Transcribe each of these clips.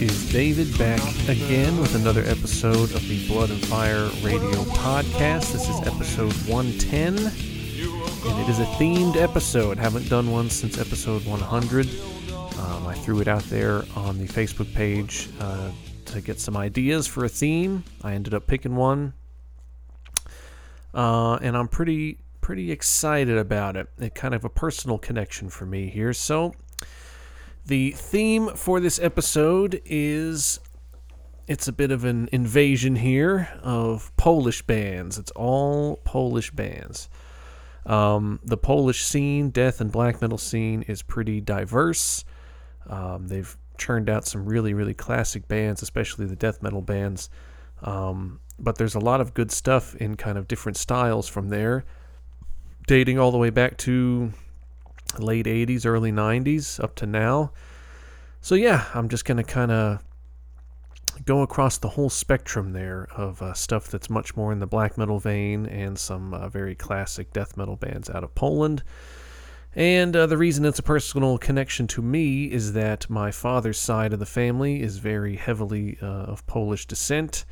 Is David back again with another episode of the Blood and Fire Radio Podcast. This is episode 110, and it is a themed episode. Haven't done one since episode 100. Um, I threw it out there on the Facebook page uh, to get some ideas for a theme. I ended up picking one, uh, and I'm pretty pretty excited about it. It kind of a personal connection for me here. So the theme for this episode is it's a bit of an invasion here of Polish bands. It's all Polish bands. Um, the Polish scene, death and black metal scene, is pretty diverse. Um, they've churned out some really, really classic bands, especially the death metal bands. Um, but there's a lot of good stuff in kind of different styles from there, dating all the way back to late 80s, early 90s up to now. So, yeah, I'm just going to kind of go across the whole spectrum there of uh, stuff that's much more in the black metal vein and some uh, very classic death metal bands out of Poland. And uh, the reason it's a personal connection to me is that my father's side of the family is very heavily uh, of Polish descent.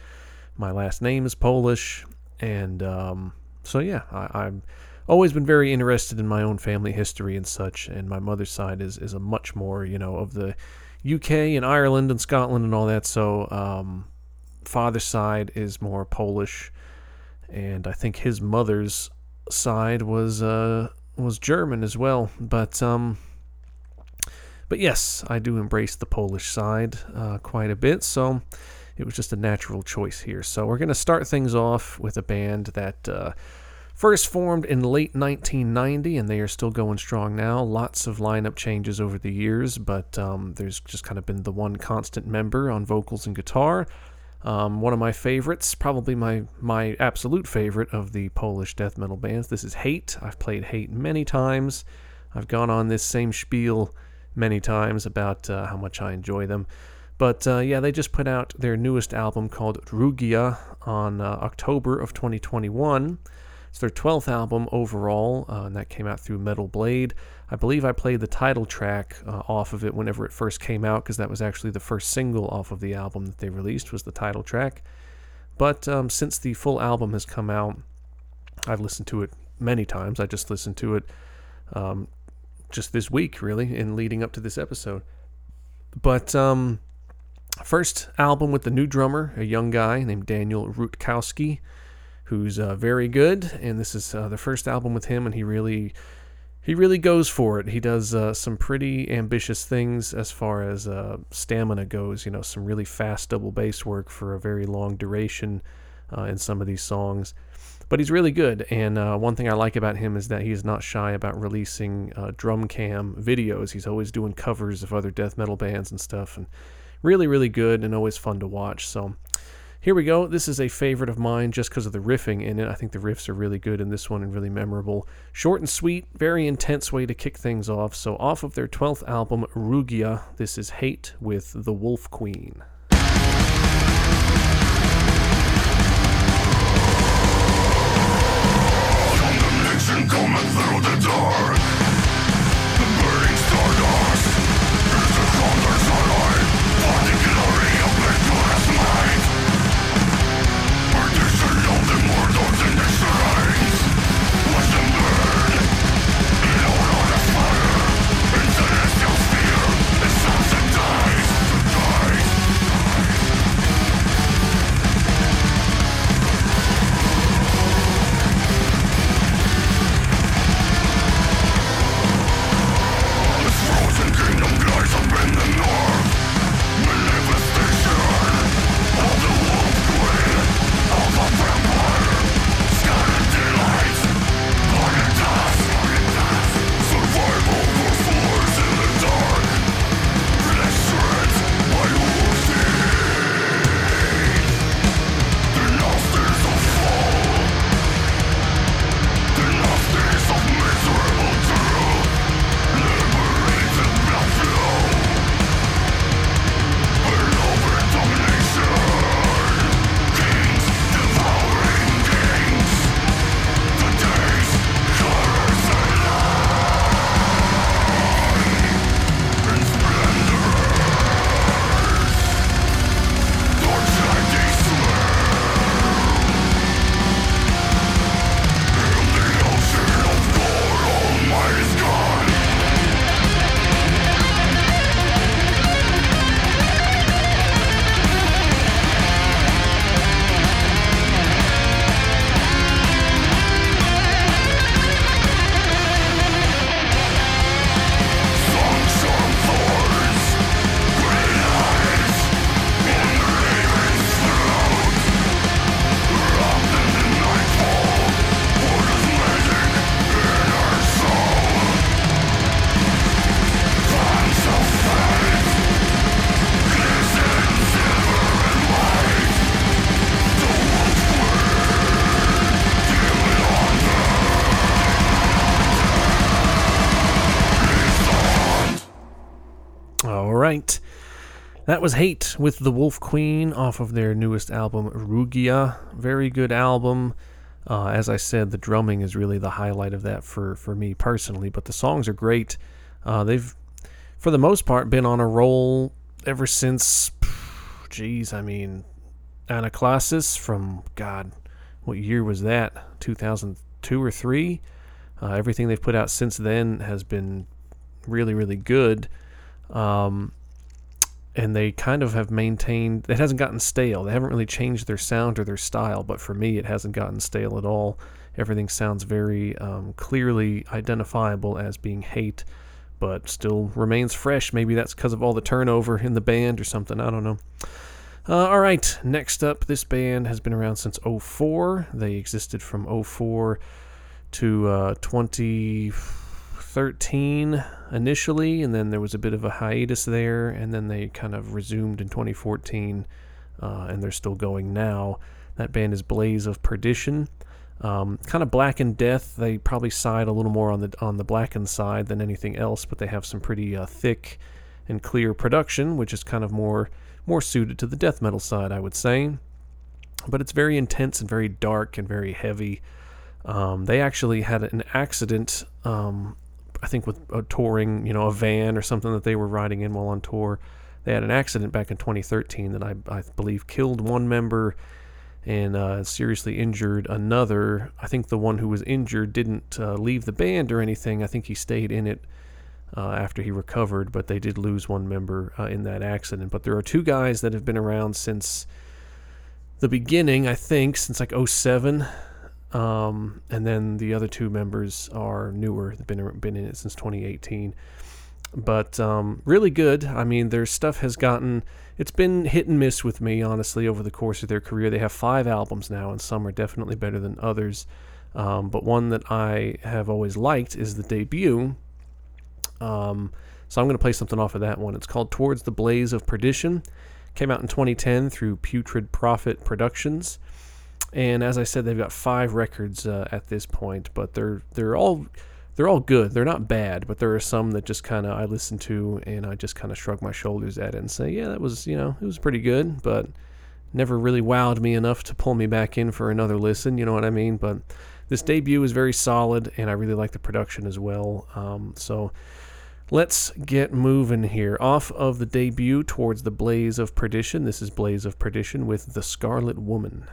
My last name is Polish. And um, so, yeah, I, I'm always been very interested in my own family history and such. And my mother's side is is a much more you know of the UK and Ireland and Scotland and all that. So um, father's side is more Polish, and I think his mother's side was uh, was German as well. But um, but yes, I do embrace the Polish side uh, quite a bit. So it was just a natural choice here. So we're to start things off with a band that uh, First formed in late 1990, and they are still going strong now. Lots of lineup changes over the years, but um, there's just kind of been the one constant member on vocals and guitar. Um, one of my favorites, probably my my absolute favorite of the Polish death metal bands. This is Hate. I've played Hate many times. I've gone on this same spiel many times about uh, how much I enjoy them. But uh, yeah, they just put out their newest album called Rugia on uh, October of 2021. It's their 12th album overall, uh, and that came out through Metal Blade. I believe I played the title track uh, off of it whenever it first came out, because that was actually the first single off of the album that they released was the title track. But um, since the full album has come out, I've listened to it many times. I just listened to it um, just this week, really, in leading up to this episode. But um, first album with the new drummer, a young guy named Daniel Rutkowski who's uh, very good, and this is uh, the first album with him, and he really he really goes for it. He does uh, some pretty ambitious things as far as uh, stamina goes. You know, some really fast double bass work for a very long duration uh, in some of these songs. But he's really good, and uh, one thing I like about him is that he's not shy about releasing drum cam videos. He's always doing covers of other death metal bands and stuff, and really, really good and always fun to watch. So here we go. This is a favorite of mine just because of the riffing in it. I think the riffs are really good in this one and really memorable. Short and sweet, very intense way to kick things off. So, off of their 12th album, Rugia, this is Hate with the Wolf Queen. coming through the dark. That was Hate with the Wolf Queen off of their newest album, Rugia. Very good album. Uh, as I said, the drumming is really the highlight of that for, for me personally, but the songs are great. Uh, they've, for the most part, been on a roll ever since, geez, I mean, Anaclasis from, God, what year was that? 2002 or 3? Uh, everything they've put out since then has been really, really good. Um, and they kind of have maintained it hasn't gotten stale. They haven't really changed their sound or their style but for me it hasn't gotten stale at all. Everything sounds very um, clearly identifiable as being hate but still remains fresh. Maybe that's because of all the turnover in the band or something. I don't know. Uh, all right. Next up this band has been around since 04 they existed from 04 to uh, 20 13 initially, and then there was a bit of a hiatus there, and then they kind of resumed in 2014, uh, and they're still going now. That band is Blaze of Perdition. Um, kind of Blackened Death. They probably side a little more on the on the blackened side than anything else, but they have some pretty uh, thick and clear production, which is kind of more more suited to the death metal side, I would say. But it's very intense and very dark and very heavy. Um, they actually had an accident um, I think with a touring, you know, a van or something that they were riding in while on tour. They had an accident back in 2013 that I, I believe killed one member and uh, seriously injured another. I think the one who was injured didn't uh, leave the band or anything. I think he stayed in it uh, after he recovered, but they did lose one member uh, in that accident. But there are two guys that have been around since the beginning, I think, since like 07. Um, and then the other two members are newer. They've been been in it since 2018. But um, really good. I mean, their stuff has gotten. It's been hit and miss with me, honestly, over the course of their career. They have five albums now, and some are definitely better than others. Um, but one that I have always liked is the debut. Um, so I'm going to play something off of that one. It's called Towards the Blaze of Perdition. Came out in 2010 through Putrid Prophet Productions and as I said, they've got five records uh, at this point, but they're they're all they're all good. They're not bad, but there are some that just kind of I listen to and I just kind of shrug my shoulders at it and say, yeah, that was you know it was pretty good, but never really wowed me enough to pull me back in for another listen. You know what I mean? But this debut is very solid, and I really like the production as well. Um, so. Let's get moving here. Off of the debut towards the Blaze of Perdition. This is Blaze of Perdition with The Scarlet Woman.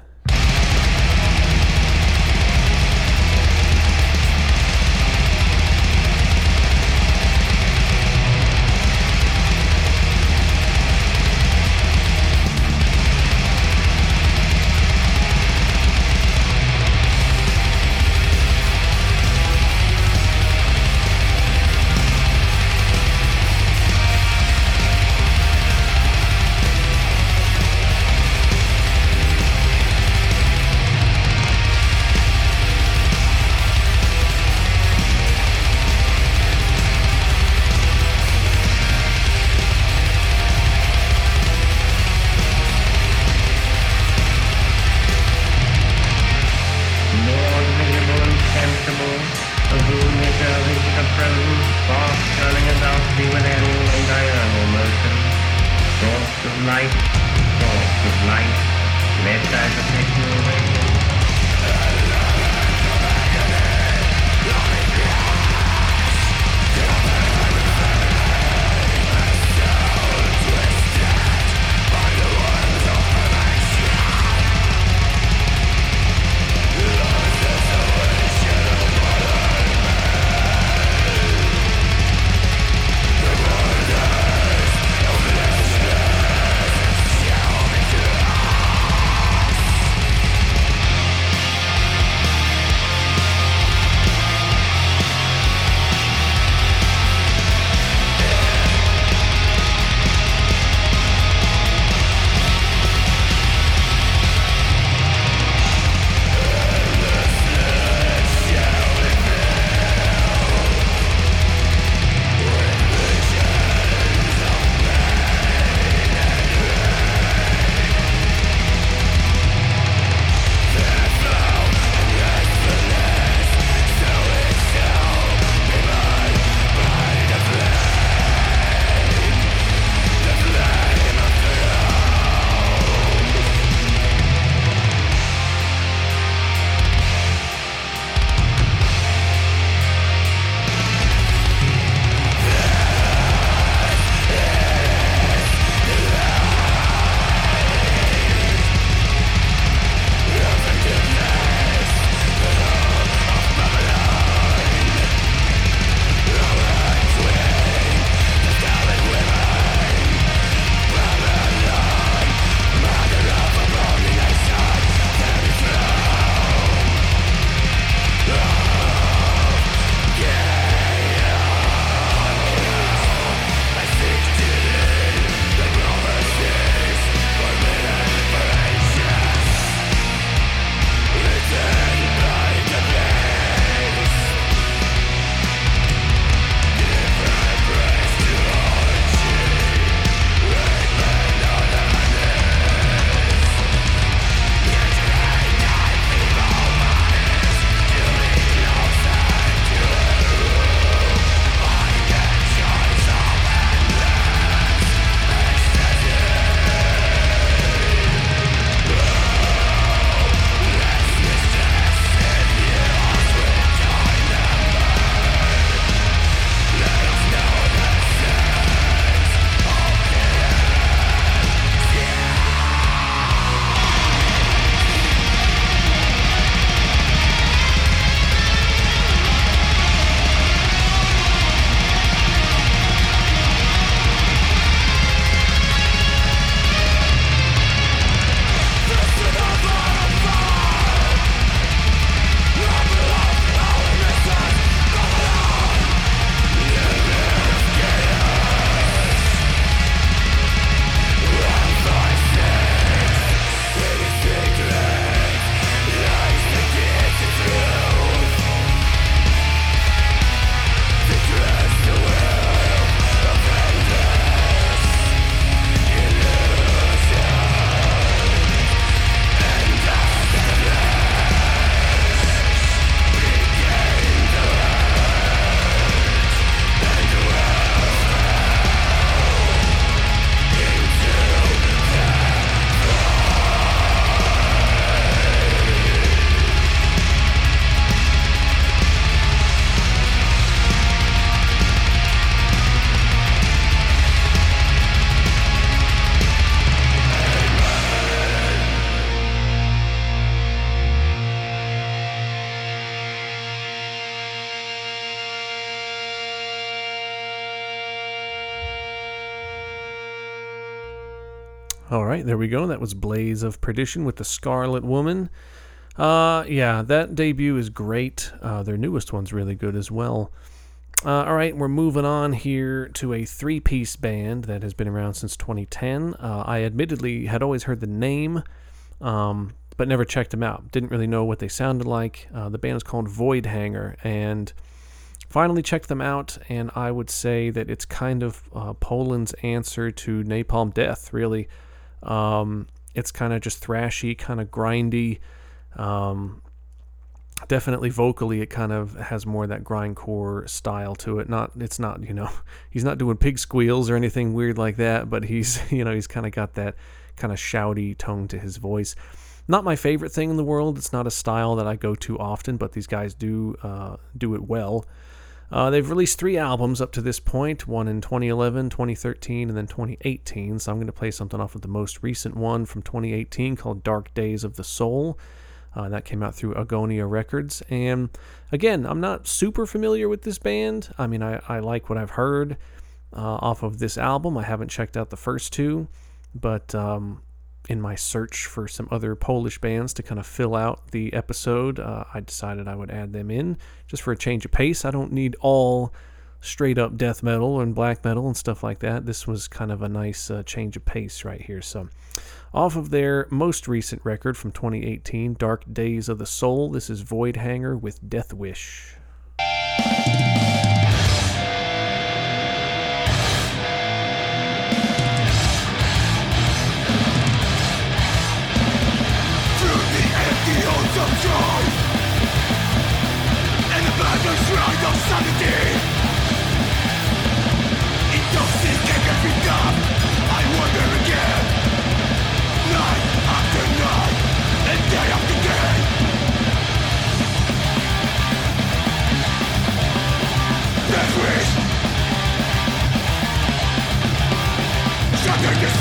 All right, there we go. That was Blaze of Perdition with the Scarlet Woman. Uh, yeah, that debut is great. Uh, their newest one's really good as well. Uh, all right, we're moving on here to a three piece band that has been around since 2010. Uh, I admittedly had always heard the name, um, but never checked them out. Didn't really know what they sounded like. Uh, the band is called Voidhanger, and finally checked them out, and I would say that it's kind of uh, Poland's answer to Napalm Death, really. Um, it's kind of just thrashy, kind of grindy. Um, definitely vocally, it kind of has more of that grindcore style to it. Not, it's not, you know, he's not doing pig squeals or anything weird like that, but he's, you know, he's kind of got that kind of shouty tone to his voice. Not my favorite thing in the world. It's not a style that I go to often, but these guys do uh, do it well. Uh, they've released three albums up to this point one in 2011, 2013, and then 2018. So I'm going to play something off of the most recent one from 2018 called Dark Days of the Soul. Uh, that came out through Agonia Records. And again, I'm not super familiar with this band. I mean, I, I like what I've heard uh, off of this album. I haven't checked out the first two, but um, in my search for some other Polish bands to kind of fill out the episode, uh, I decided I would add them in just for a change of pace. I don't need all straight up death metal and black metal and stuff like that. This was kind of a nice uh, change of pace right here. So, off of their most recent record from 2018, Dark Days of the Soul, this is Voidhanger with Death Wish.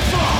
fuck!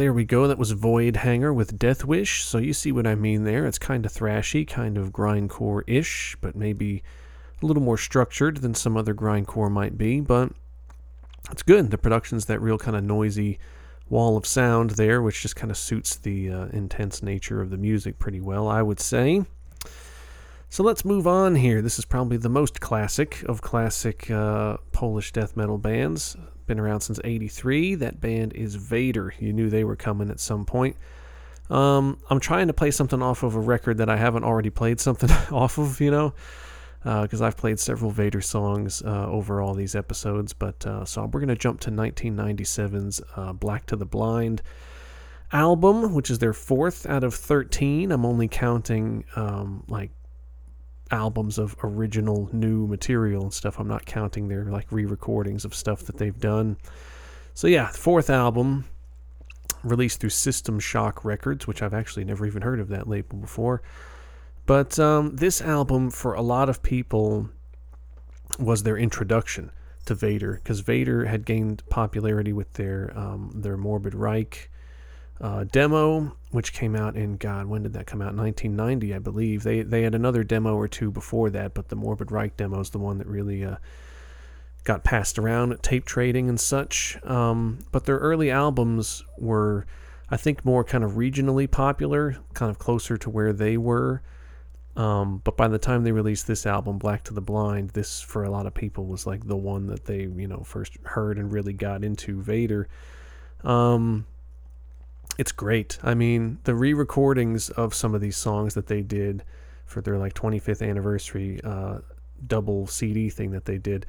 There we go. That was Voidhanger with Death Wish. So you see what I mean there. It's kind of thrashy, kind of grindcore ish, but maybe a little more structured than some other grindcore might be. But it's good. The production's that real kind of noisy wall of sound there, which just kind of suits the uh, intense nature of the music pretty well, I would say. So let's move on here. This is probably the most classic of classic uh, Polish death metal bands. Been around since 83. That band is Vader. You knew they were coming at some point. Um, I'm trying to play something off of a record that I haven't already played something off of, you know, because uh, I've played several Vader songs uh, over all these episodes. But uh, so we're going to jump to 1997's uh, Black to the Blind album, which is their fourth out of 13. I'm only counting um, like albums of original new material and stuff. I'm not counting their like re-recordings of stuff that they've done. So yeah, fourth album released through System Shock Records, which I've actually never even heard of that label before. But um, this album, for a lot of people, was their introduction to Vader because Vader had gained popularity with their um, their Morbid Reich uh, demo, which came out in God, when did that come out? 1990, I believe. They they had another demo or two before that, but the Morbid Reich demo is the one that really uh, got passed around at tape trading and such. Um, but their early albums were, I think, more kind of regionally popular, kind of closer to where they were. Um, but by the time they released this album, Black to the Blind, this for a lot of people was like the one that they you know first heard and really got into Vader. Um, it's great. I mean, the re-recordings of some of these songs that they did for their like 25th anniversary uh, double CD thing that they did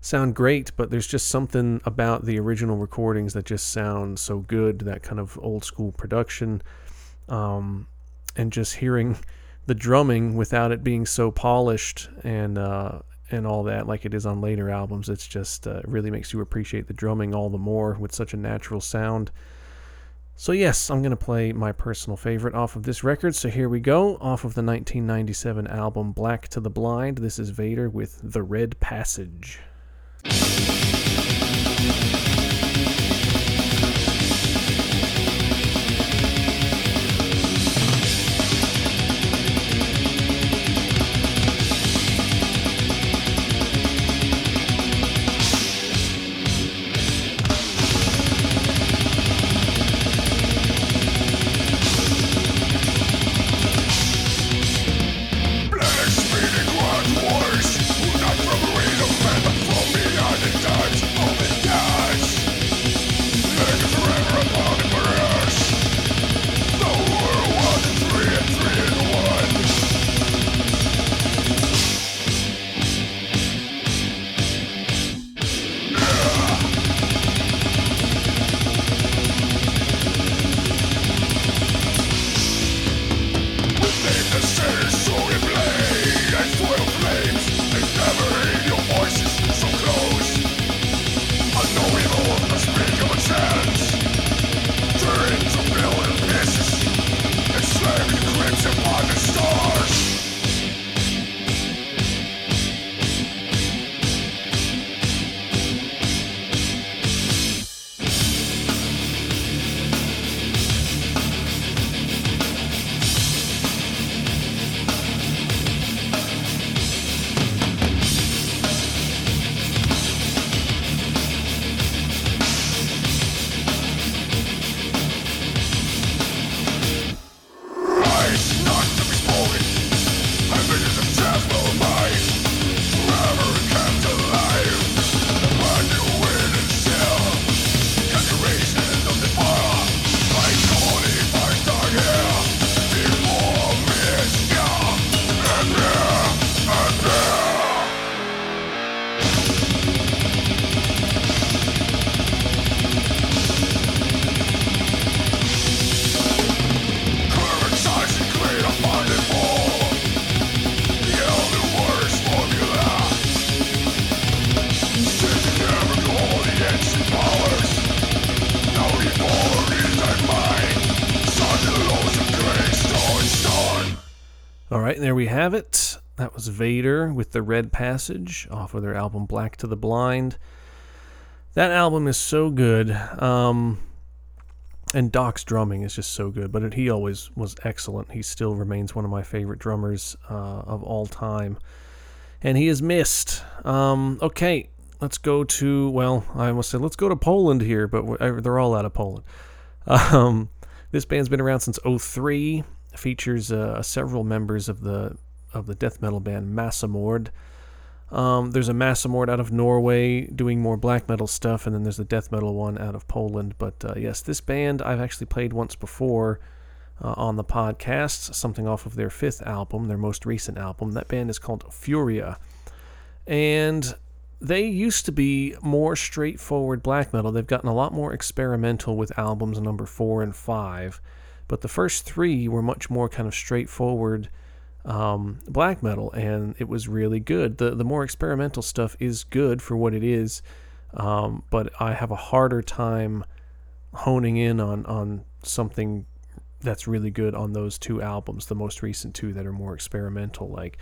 sound great, but there's just something about the original recordings that just sound so good. That kind of old school production, um, and just hearing the drumming without it being so polished and uh, and all that like it is on later albums. It's just uh, really makes you appreciate the drumming all the more with such a natural sound. So, yes, I'm going to play my personal favorite off of this record. So, here we go. Off of the 1997 album Black to the Blind, this is Vader with The Red Passage. We have it. That was Vader with the Red Passage off of their album Black to the Blind. That album is so good. Um, and Doc's drumming is just so good. But it, he always was excellent. He still remains one of my favorite drummers uh, of all time, and he is missed. Um, okay, let's go to well, I almost said let's go to Poland here, but they're all out of Poland. Um, this band's been around since 03. Features uh, several members of the of the death metal band Massemord. Um, there's a Massemord out of Norway doing more black metal stuff, and then there's the death metal one out of Poland. But uh, yes, this band I've actually played once before uh, on the podcast, something off of their fifth album, their most recent album. That band is called Furia. And they used to be more straightforward black metal. They've gotten a lot more experimental with albums number four and five. But the first three were much more kind of straightforward um, black metal, and it was really good. the The more experimental stuff is good for what it is, um, but I have a harder time honing in on on something that's really good on those two albums, the most recent two that are more experimental. Like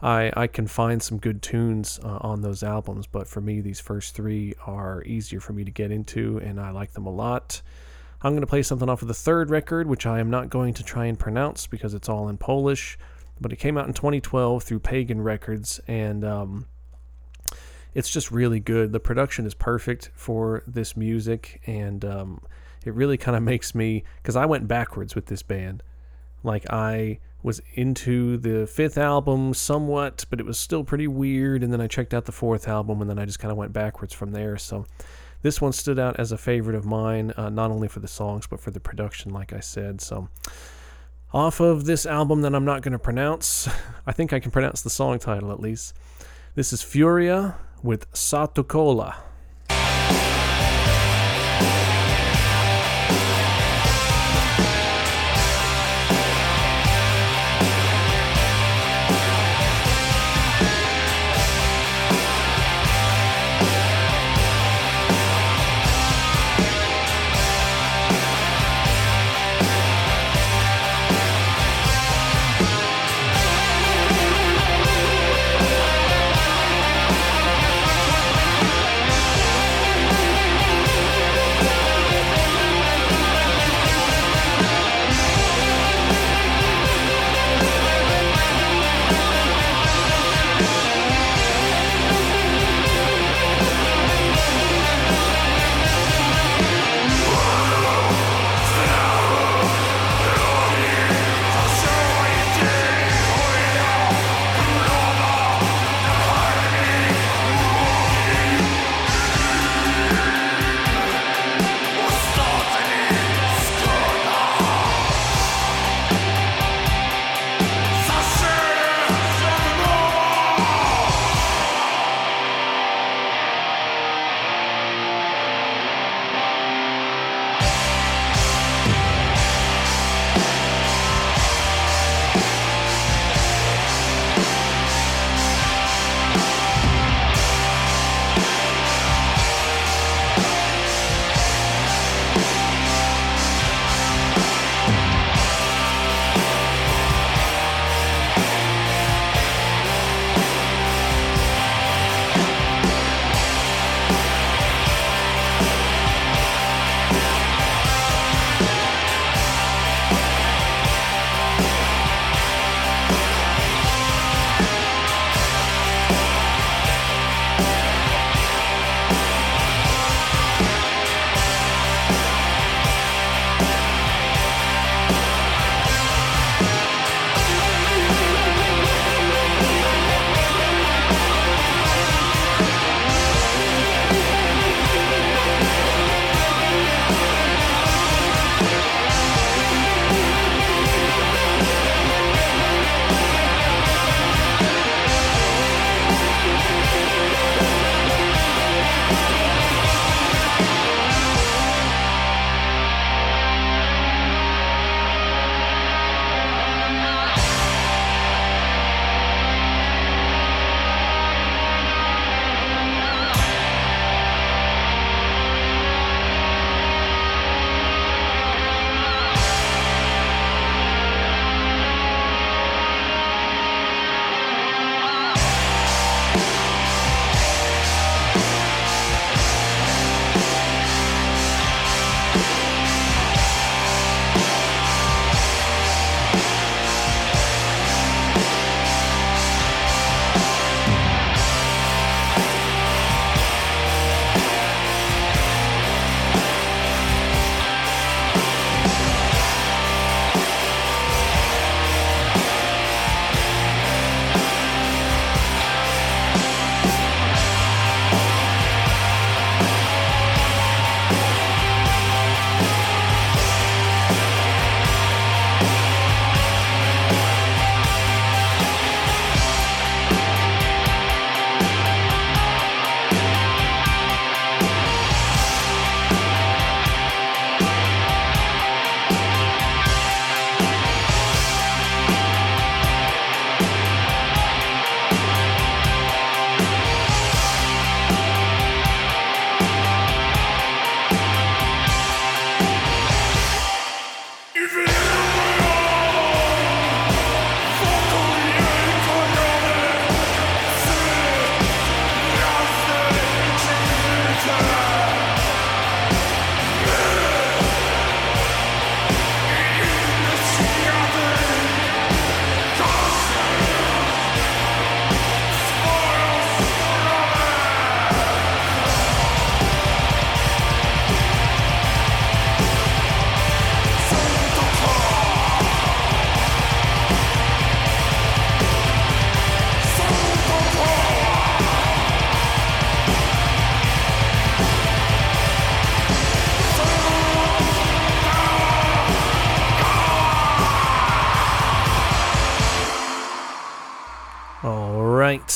I I can find some good tunes uh, on those albums, but for me, these first three are easier for me to get into, and I like them a lot. I'm going to play something off of the third record, which I am not going to try and pronounce because it's all in Polish but it came out in 2012 through Pagan Records, and um, it's just really good. The production is perfect for this music, and um, it really kind of makes me because I went backwards with this band. Like I was into the fifth album somewhat, but it was still pretty weird. And then I checked out the fourth album, and then I just kind of went backwards from there. So this one stood out as a favorite of mine, uh, not only for the songs but for the production, like I said. So off of this album that I'm not going to pronounce. I think I can pronounce the song title at least. This is Furia with Sa to Kola.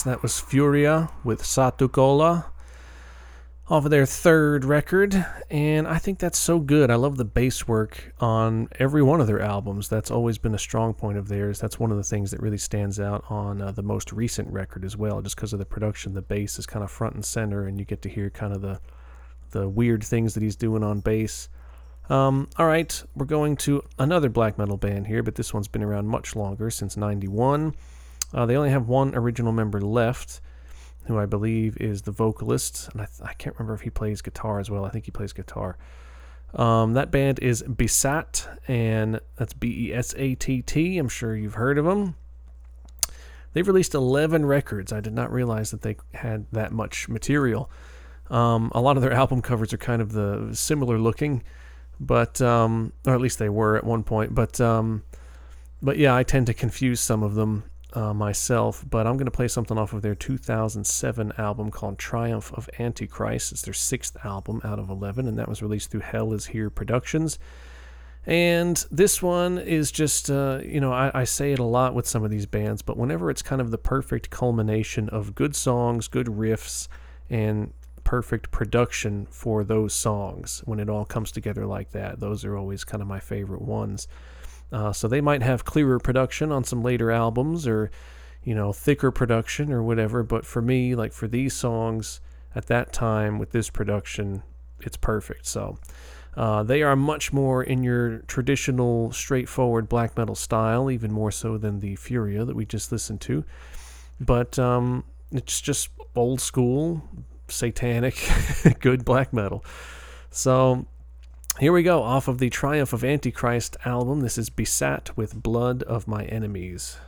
That was Furia with Sa to Kola off of their third record, and I think that's so good. I love the bass work on every one of their albums. That's always been a strong point of theirs. That's one of the things that really stands out on uh, the most recent record as well, just because of the production. The bass is kind of front and center, and you get to hear kind of the the weird things that he's doing on bass. Um, all right, we're going to another black metal band here, but this one's been around much longer, since '91. Uh, they only have one original member left who I believe is the vocalist, and I, th- I can't remember if he plays guitar as well. I think he plays guitar. Um, that band is Besatt, and that's B E S A T T. I'm sure you've heard of them. They've released 11 records. I did not realize that they had that much material. Um, a lot of their album covers are kind of the similar looking, but um, or at least they were at one point. But um, but yeah, I tend to confuse some of them uh, myself, but I'm going to play something off of their 2007 album called Triumph of Antichrist. It's their sixth album out of 11, and that was released through Hell is Here Productions. And this one is just, uh, you know, I, I, say it a lot with some of these bands, but whenever it's kind of the perfect culmination of good songs, good riffs, and perfect production for those songs, when it all comes together like that, those are always kind of my favorite ones. Uh, so they might have clearer production on some later albums or, you know, thicker production or whatever. But for me, like for these songs at that time with this production, it's perfect. So uh, they are much more in your traditional, straightforward black metal style, even more so than the Furia that we just listened to. But um, it's just old school, satanic, good black metal. So here we go, off of the Triumph of Antichrist album. This is Besatt with Blood of My Enemies.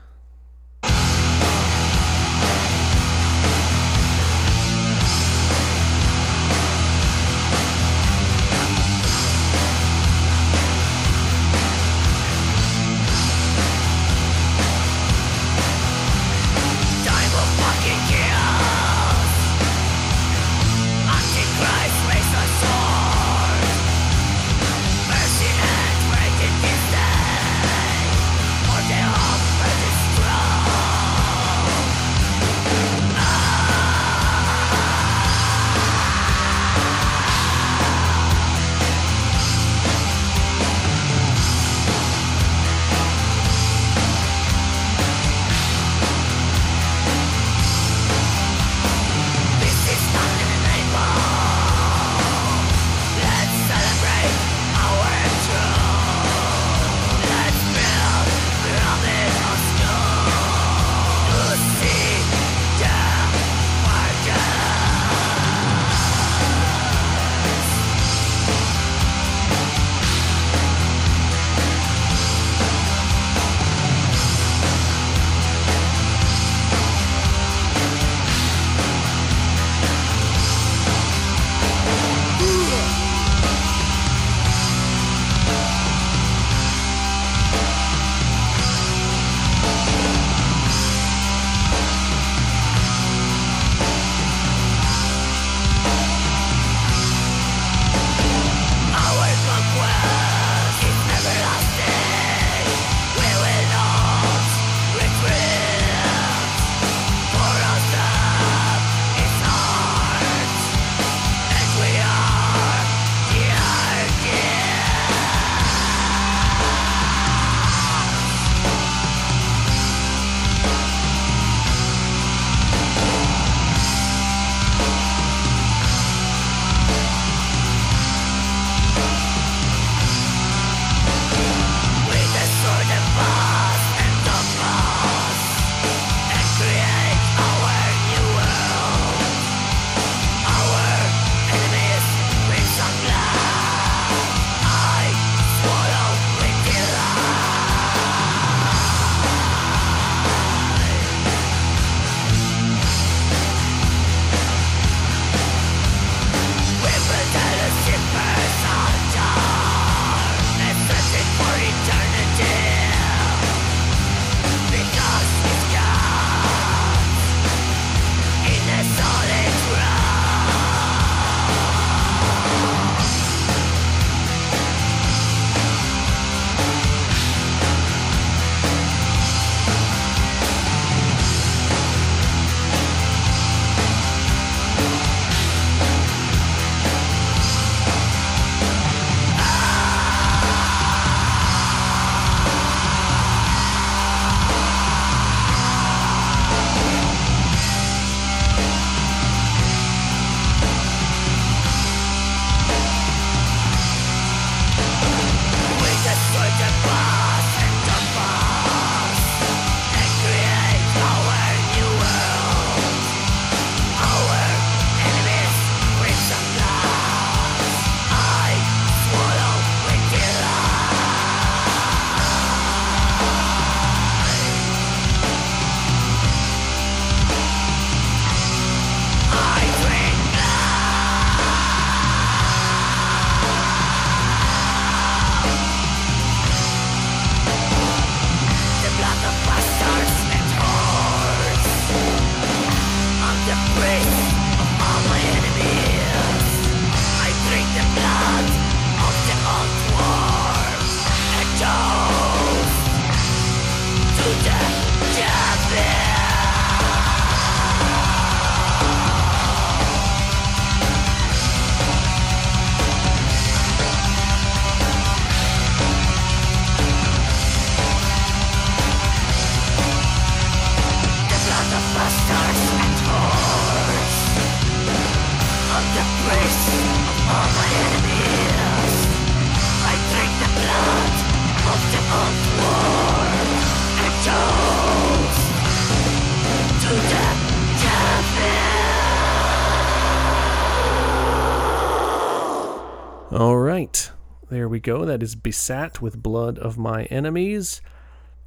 There we go. That is Besatt with Blood of My Enemies.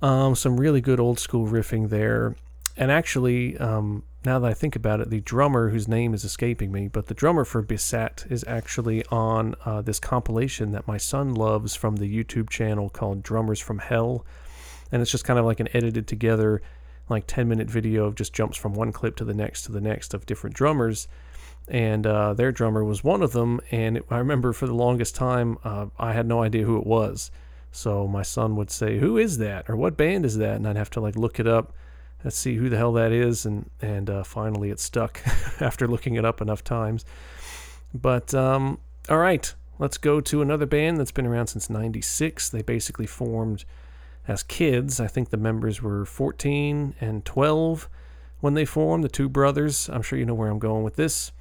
Um, some really good old school riffing there. And actually, um, now that I think about it, the drummer whose name is escaping me, but the drummer for Besatt is actually on uh, this compilation that my son loves from the YouTube channel called Drummers from Hell. And it's just kind of like an edited together, like 10 minute video of just jumps from one clip to the next to the next of different drummers. And uh, their drummer was one of them. And it, I remember for the longest time, uh, I had no idea who it was. So my son would say, "Who is that?" or "What band is that?" and I'd have to like look it up let's see who the hell that is and and uh, finally it stuck after looking it up enough times but um, all right let's go to another band that's been around since 96 they basically formed as kids i think the members were 14 and 12 when they formed the two brothers i'm sure you know where i'm going with this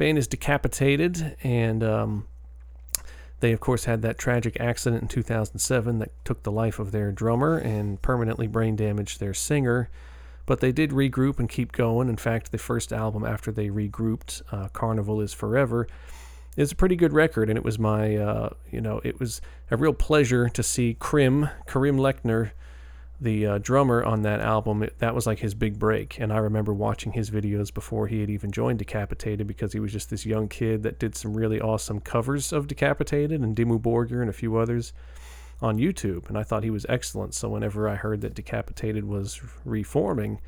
band is decapitated and um, they of course had that tragic accident in 2007 that took the life of their drummer and permanently brain damaged their singer but they did regroup and keep going. In fact, the first album after they regrouped, uh, Carnival is Forever, is a pretty good record, and it was my, uh, you know, it was a real pleasure to see Krimh, Kerim Lechner, the uh, drummer on that album. It, that was like his big break, and I remember watching his videos before he had even joined Decapitated because he was just this young kid that did some really awesome covers of Decapitated and Dimmu Borgir and a few others on YouTube, and I thought he was excellent. So whenever I heard that Decapitated was reforming,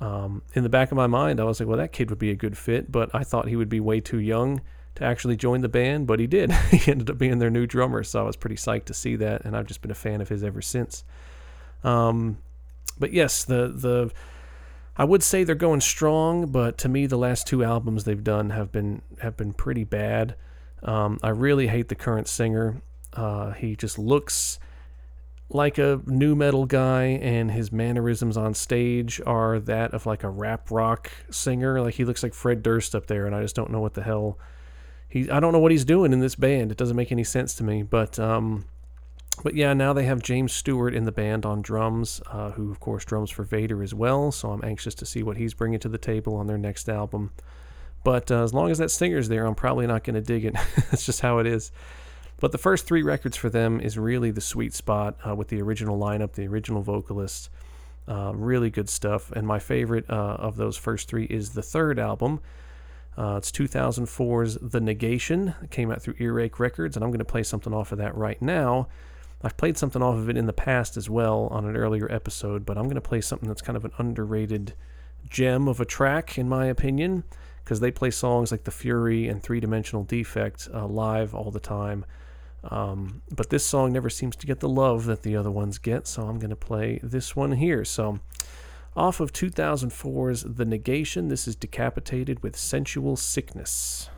um, in the back of my mind, I was like, well, that kid would be a good fit, but I thought he would be way too young to actually join the band, but he did. he ended up being their new drummer, so I was pretty psyched to see that, and I've just been a fan of his ever since. Um, but yes, the the I would say they're going strong, but to me, the last two albums they've done have been have been pretty bad. Um, I really hate the current singer. Uh, he just looks like a nu metal guy, and his mannerisms on stage are that of like a rap rock singer. Like he looks like Fred Durst up there, and I just don't know what the hell he. I don't know what he's doing in this band. It doesn't make any sense to me. But um, but yeah, now they have James Stewart in the band on drums, uh, who of course drums for Vader as well. So I'm anxious to see what he's bringing to the table on their next album. But uh, as long as that singer's there, I'm probably not going to dig it. That's just how it is. But the first three records for them is really the sweet spot uh, with the original lineup, the original vocalists. Uh, really good stuff. And my favorite uh, of those first three is the third album. Uh, it's 2004's The Negation. It came out through Earache Records, and I'm going to play something off of that right now. I've played something off of it in the past as well on an earlier episode, but I'm going to play something that's kind of an underrated gem of a track, in my opinion, because they play songs like The Fury and Three Dimensional Defect uh, live all the time. Um, but this song never seems to get the love that the other ones get, so I'm going to play this one here. So, off of 2004's The Negation, this is Decapitated with Sensual Sickness.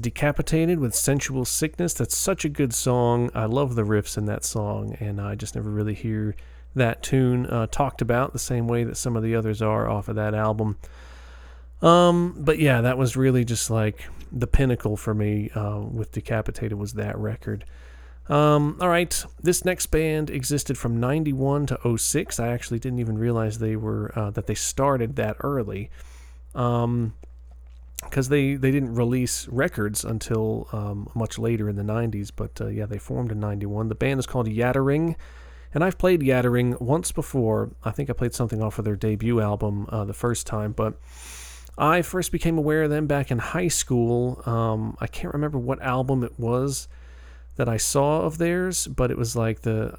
Decapitated with Sensual Sickness. That's such a good song. I love the riffs in that song, and I just never really hear that tune uh, talked about the same way that some of the others are off of that album. Um, but yeah, that was really just like the pinnacle for me uh, with Decapitated was that record. Um, all right, this next band existed from 91 to 06. I actually didn't even realize they were uh, that they started that early. Um, because they, they didn't release records until um, much later in the 90s. But uh, yeah, they formed in 91. The band is called Yattering. And I've played Yattering once before. I think I played something off of their debut album uh, the first time. But I first became aware of them back in high school. Um, I can't remember what album it was that I saw of theirs, but it was like the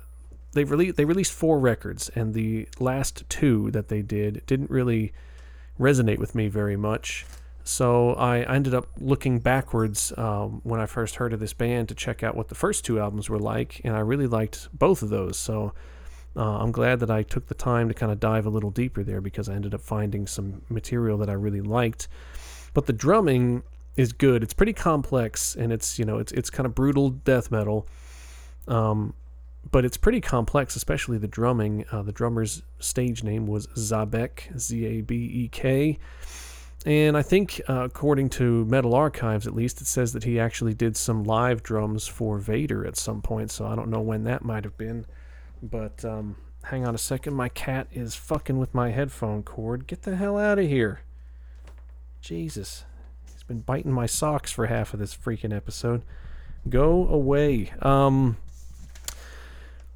they released they released four records, and the last two that they did didn't really resonate with me very much. So I ended up looking backwards um, when I first heard of this band to check out what the first two albums were like, and I really liked both of those. So uh, I'm glad that I took the time to kind of dive a little deeper there because I ended up finding some material that I really liked. But the drumming is good. It's pretty complex, and it's you know it's it's kind of brutal death metal. Um, but it's pretty complex, especially the drumming. Uh, the drummer's stage name was Zabek, Z A B E K and I think, uh, according to Metal Archives at least, it says that he actually did some live drums for Vader at some point. So I don't know when that might have been. But um, hang on a second. My cat is fucking with my headphone cord. Get the hell out of here. Jesus. He's been biting my socks for half of this freaking episode. Go away. Um.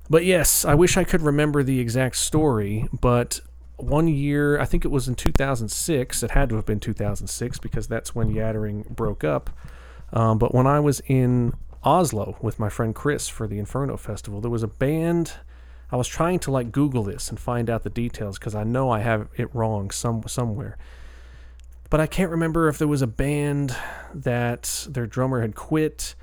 But yes, I wish I could remember the exact story, but one year, I think it was in 2006. It had to have been 2006 because that's when Yattering broke up. Um, but when I was in Oslo with my friend Chris for the Inferno Festival, there was a band. I was trying to like Google this and find out the details because I know I have it wrong some somewhere. But I can't remember if there was a band that their drummer had quit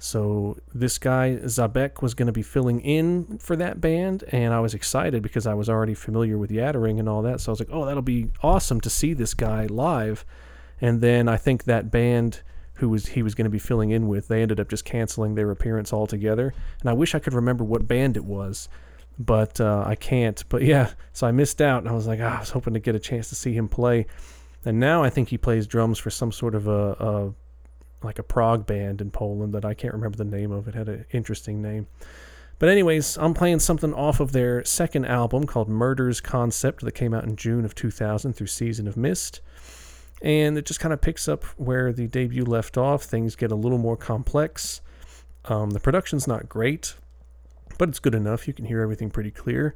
so this guy Zabek was going to be filling in for that band, and I was excited because I was already familiar with Yattering and all that. So I was like, "Oh, that'll be awesome to see this guy live." And then I think that band who was he was going to be filling in with, they ended up just canceling their appearance altogether. And I wish I could remember what band it was, but uh, I can't. But yeah, so I missed out, and I was like, oh, I was hoping to get a chance to see him play. And now I think he plays drums for some sort of a, a like a prog band in Poland that I can't remember the name of. It had an interesting name. But anyways, I'm playing something off of their second album called Murder's Concept that came out in June of 2000 through Season of Mist. And it just kind of picks up where the debut left off. Things get a little more complex. Um, the production's not great, but it's good enough. You can hear everything pretty clear.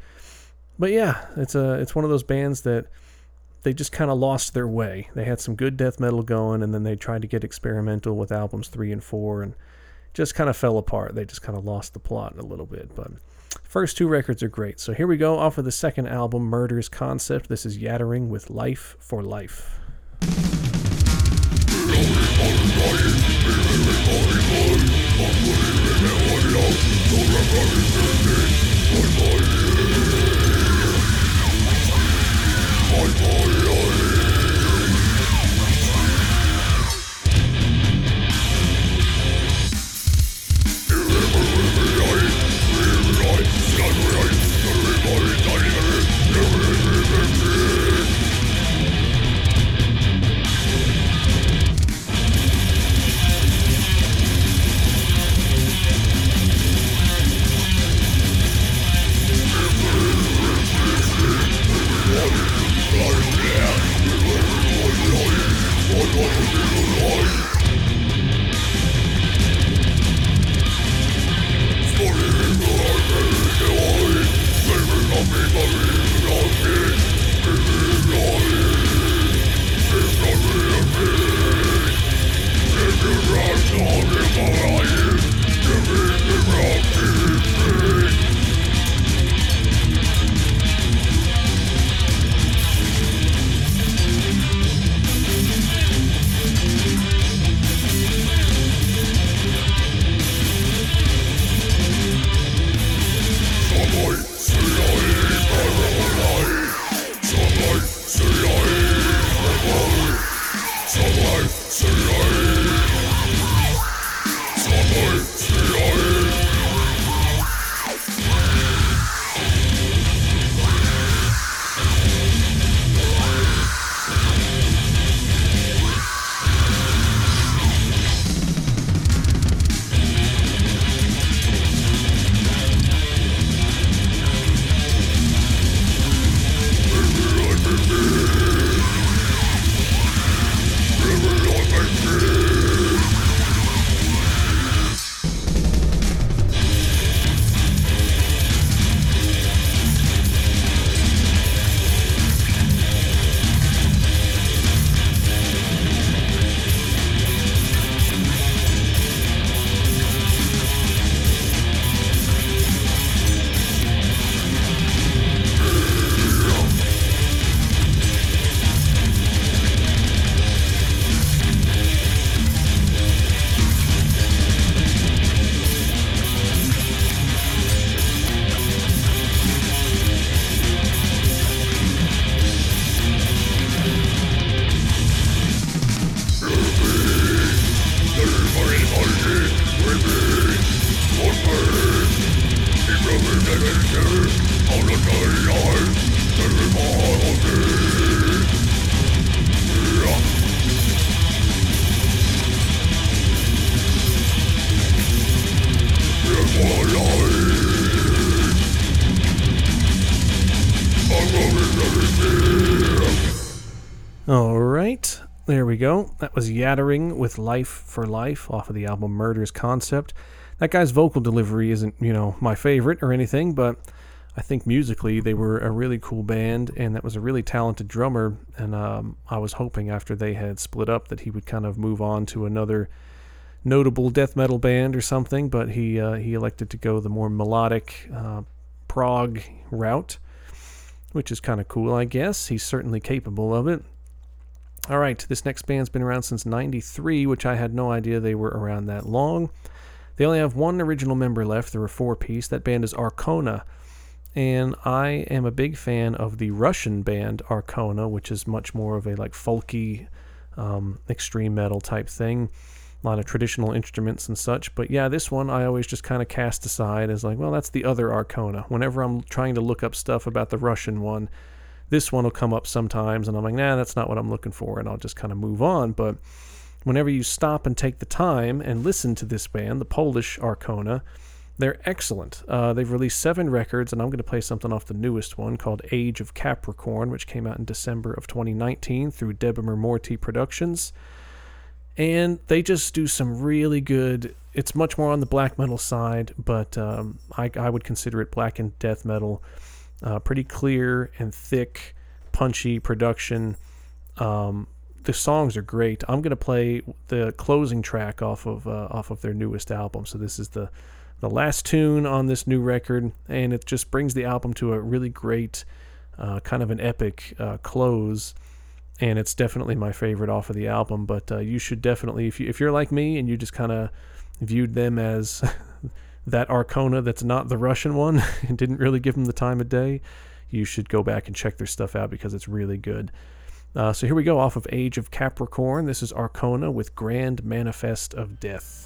But yeah, it's a it's one of those bands that they just kind of lost their way. They had some good death metal going, and then they tried to get experimental with albums three and four, and just kind of fell apart. They just kind of lost the plot a little bit. But first two records are great. So here we go off of the second album, Murder's Concept. This is Yattering with Life for Life. Sorry. Was Yattering with Life for Life off of the album Murder's Concept. That guy's vocal delivery isn't, you know, my favorite or anything, but I think musically they were a really cool band, and that was a really talented drummer. And um, I was hoping after they had split up that he would kind of move on to another notable death metal band or something, but he uh, he elected to go the more melodic uh, prog route, which is kind of cool, I guess. He's certainly capable of it. All right, this next band's been around since 93, which I had no idea they were around that long. They only have one original member left. They're a four piece. That band is Arkona. And I am a big fan of the Russian band Arkona, which is much more of a like folky, um, extreme metal type thing. A lot of traditional instruments and such. But yeah, this one I always just kind of cast aside as like, well, that's the other Arkona. Whenever I'm trying to look up stuff about the Russian one, this one will come up sometimes, and I'm like, nah, that's not what I'm looking for, and I'll just kind of move on. But whenever you stop and take the time and listen to this band, the Polish Arkona, they're excellent. Uh, they've released seven records, and I'm going to play something off the newest one called Age of Capricorn, which came out in December of 2019 through Debemur Morti Productions. And they just do some really good. It's much more on the black metal side, but um, I, I would consider it black and death metal uh, pretty clear and thick, punchy production. Um, the songs are great. I'm gonna play the closing track off of uh, off of their newest album. So this is the the last tune on this new record, and it just brings the album to a really great, uh, kind of an epic uh, close. And it's definitely my favorite off of the album. But uh, you should definitely, if you if you're like me and you just kind of viewed them as that Arkona that's not the Russian one and didn't really give them the time of day, you should go back and check their stuff out because it's really good. Uh, so here we go off of Age of Capricorn. This is Arkona with Grand Manifest of Death.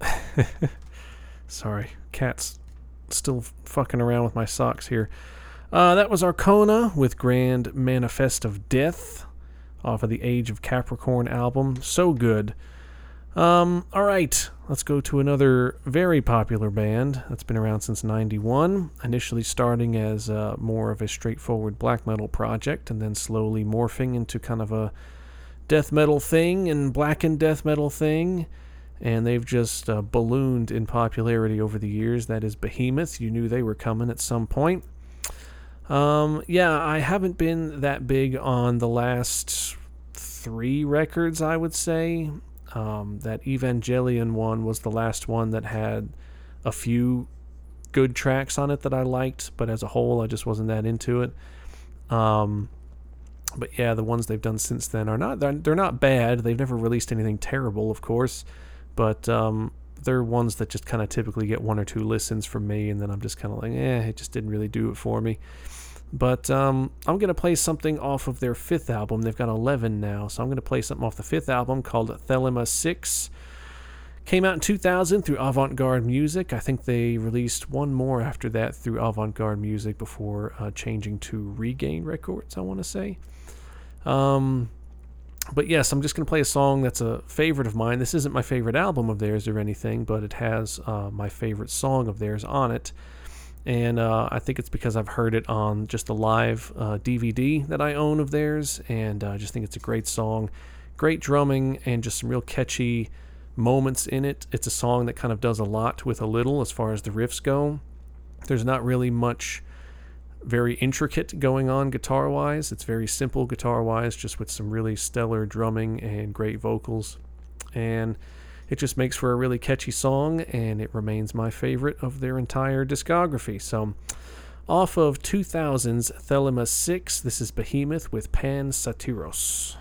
Sorry, cat's still fucking around with my socks here. Uh, that was Arkona with Grand Manifest of Death off of the Age of Capricorn album. So good. Um, all right, let's go to another very popular band that's been around since 91, initially starting as uh, more of a straightforward black metal project and then slowly morphing into kind of a death metal thing and blackened death metal thing. And they've just uh, ballooned in popularity over the years. That is Behemoth. You knew they were coming at some point. Um, yeah, I haven't been that big on the last three records, I would say. Um, that Evangelion one was the last one that had a few good tracks on it that I liked, but as a whole, I just wasn't that into it. Um, but yeah, the ones they've done since then are not they're, they're not bad. They've never released anything terrible, of course, but um, they're ones that just kind of typically get one or two listens from me, and then I'm just kind of like, eh, it just didn't really do it for me. But um, I'm to play something off of their fifth album. They've got 11 now. So I'm to play something off the fifth album called Thelema 6. Came out in 2000 through Avant Garde Music. I think they released one more after that through Avant Garde Music before uh, changing to Regain Records, I want to say. Um, but yes, I'm just going to play a song that's a favorite of mine. This isn't my favorite album of theirs or anything, but it has uh, my favorite song of theirs on it and uh, I think it's because I've heard it on just a live uh, DVD that I own of theirs, and uh, I just think it's a great song, great drumming, and just some real catchy moments in it. It's a song that kind of does a lot with a little as far as the riffs go. There's not really much very intricate going on guitar wise. It's very simple guitar wise, just with some really stellar drumming and great vocals. And it just makes for a really catchy song, and it remains my favorite of their entire discography. So, off of 2000's Thelema 6, this is Behemoth with Pan Satyros.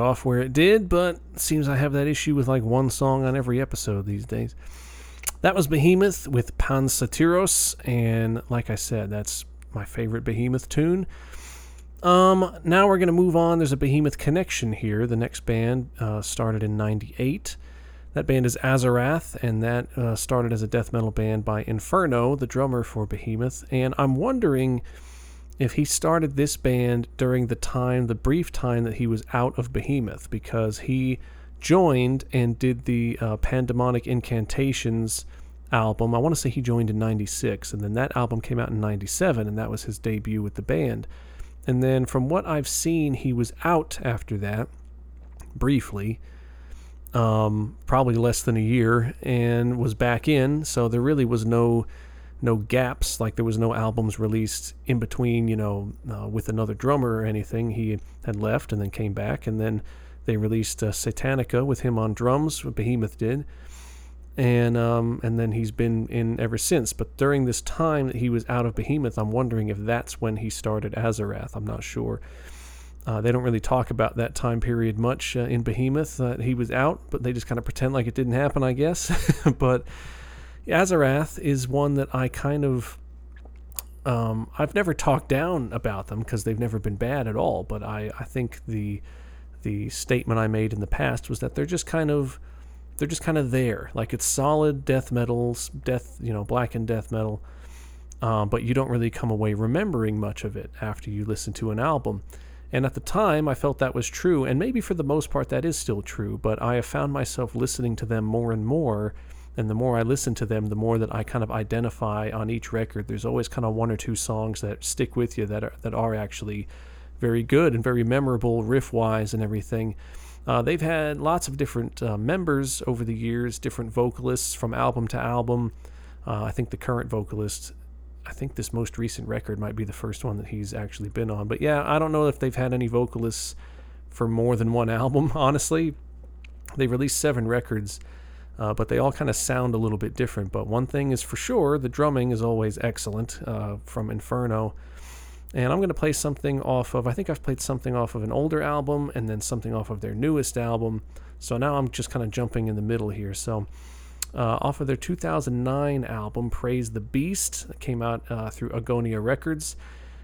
Off where it did, but it seems I have that issue with like one song on every episode these days. That was Behemoth with Pan Satyros, and like I said, that's my favorite Behemoth tune. Um, now we're going to move on. There's a Behemoth connection here. The next band uh, started in 98. That band is Azarath, and that uh, started as a death metal band by Inferno, the drummer for Behemoth. And I'm wondering if he started this band during the time, the brief time that he was out of Behemoth, because he joined and did the uh, Pandemonic Incantations album. I want to say he joined in 96, and then that album came out in 97, and that was his debut with the band. And then from what I've seen, he was out after that, briefly, um, probably less than a year, and was back in, so there really was no no gaps, like there was no albums released in between, you know, uh, with another drummer or anything. He had left and then came back, and then they released uh, Satanica with him on drums. Behemoth did, and um, and then he's been in ever since. But during this time that he was out of Behemoth, I'm wondering if that's when he started Azarath. I'm not sure. Uh, they don't really talk about that time period much uh, in Behemoth that he was out, but they just kind of pretend like it didn't happen, I guess. but Azarath is one that I kind of um, I've never talked down about them because they've never been bad at all. But I, I think the the statement I made in the past was that they're just kind of they're just kind of there. Like it's solid death metals, death you know black and death metal, um, but you don't really come away remembering much of it after you listen to an album. And at the time, I felt that was true, and maybe for the most part that is still true. But I have found myself listening to them more and more and the more I listen to them, the more that I kind of identify on each record. There's always kind of one or two songs that stick with you that are that are actually very good and very memorable riff wise and everything. Uh, they've had lots of different uh, members over the years, different vocalists from album to album. Uh, I think the current vocalist, I think this most recent record might be the first one that he's actually been on. But yeah, I don't know if they've had any vocalists for more than one album, honestly. They released seven records uh, but they all kind of sound a little bit different. But one thing is for sure, the drumming is always excellent uh, from Inferno. And I'm going to play something off of, I think I've played something off of an older album and then something off of their newest album. So now I'm just kind of jumping in the middle here. So uh, off of their 2009 album, Praise the Beast, came out uh, through Agonia Records.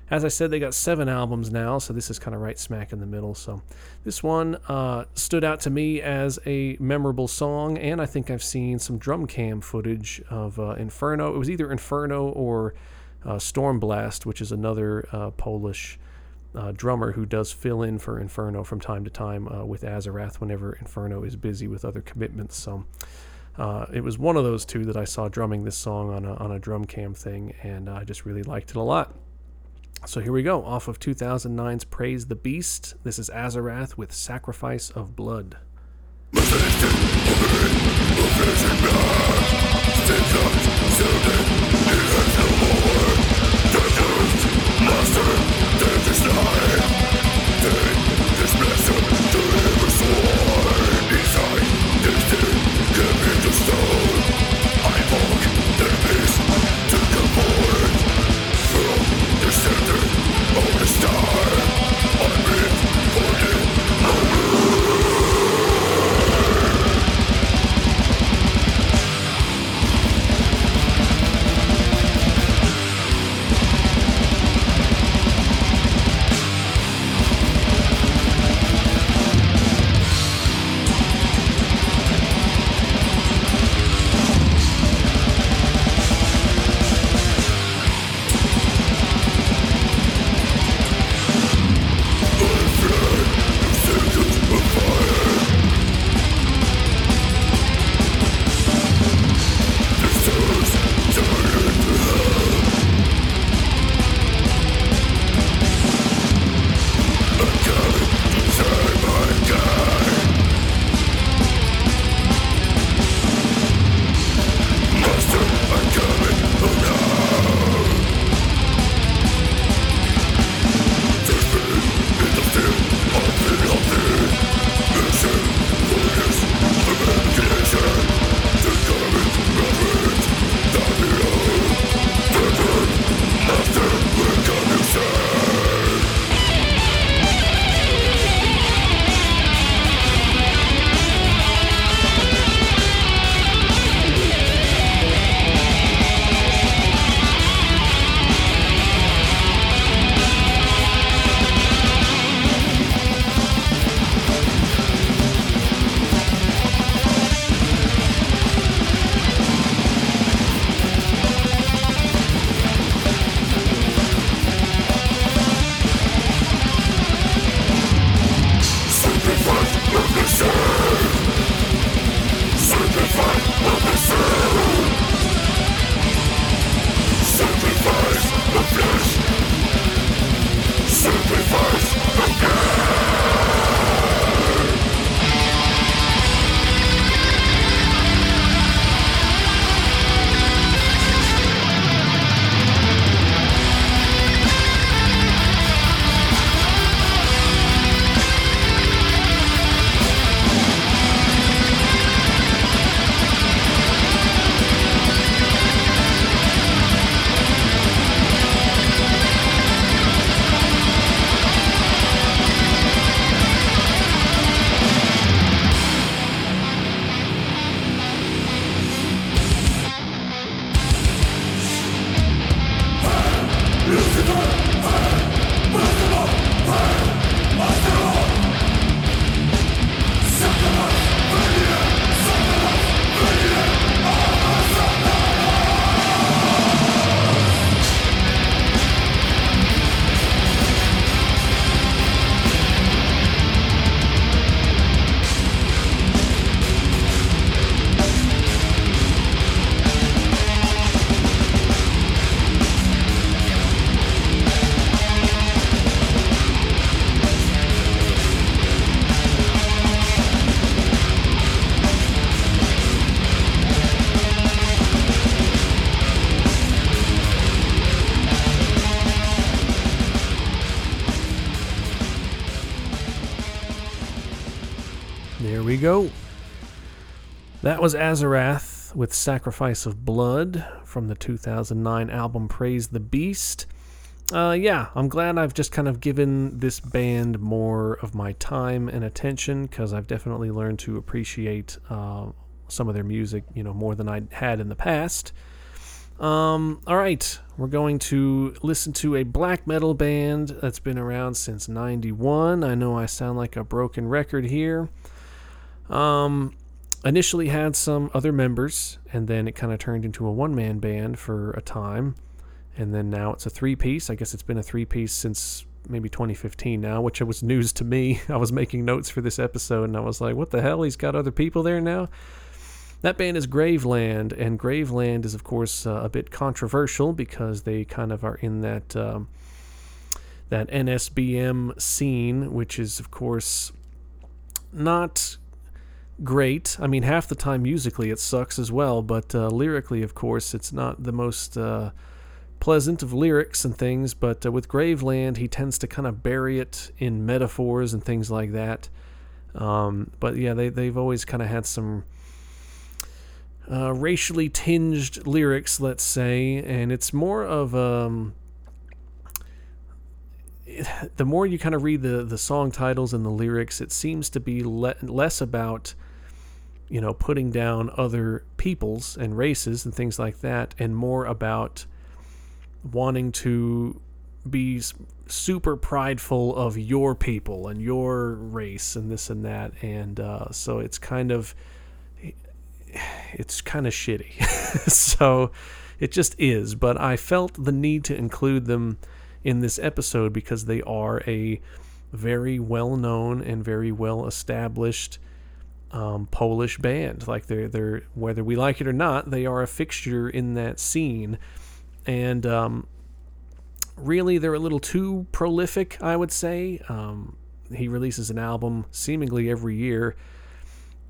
As I said, they got seven albums now, so this is kind of right smack in the middle. So this one uh, stood out to me as a memorable song, and I think I've seen some drum cam footage of uh, Inferno. It was either Inferno or uh, Stormblast, which is another uh, Polish uh, drummer who does fill in for Inferno from time to time uh, with Azarath whenever Inferno is busy with other commitments. So. Uh, it was one of those two that I saw drumming this song on a, on a drum cam thing, and I just really liked it a lot. So here we go, off of 2009's Praise the Beast. This is Azarath with Sacrifice of Blood. Stone I walk the beast To star. That was Azarath with Sacrifice of Blood from the 2009 album Praise the Beast. Uh, yeah, I'm glad I've just kind of given this band more of my time and attention because I've definitely learned to appreciate uh, some of their music, you know, more than I had in the past. Um, all right, we're going to listen to a black metal band that's been around since 91. I know I sound like a broken record here. Um, initially had some other members, and then it kind of turned into a one man band for a time. And then now it's a three piece. I guess it's been a three piece since maybe 2015 now, which was news to me. I was making notes for this episode, and I was like, what the hell? He's got other people there now? That band is Graveland, and Graveland is, of course, uh, a bit controversial because they kind of are in that. Um, that NSBM scene, which is, of course, not great. I mean, half the time musically it sucks as well, but uh, lyrically, of course, it's not the most uh, pleasant of lyrics and things. But uh, with Graveland, he tends to kind of bury it in metaphors and things like that. Um, but yeah, they they've always kind of had some. Uh, racially tinged lyrics, let's say, and it's more of um, the more you kind of read the the song titles and the lyrics, it seems to be le- less about you know, putting down other peoples and races and things like that, and more about wanting to be super prideful of your people and your race and this and that. And uh, so it's kind of it's kind of shitty. so it just is. But I felt the need to include them in this episode because they are a very well known and very well established um, Polish band. Like they're they're whether we like it or not, they are a fixture in that scene, and um, really they're a little too prolific, I would say. Um, he releases an album seemingly every year,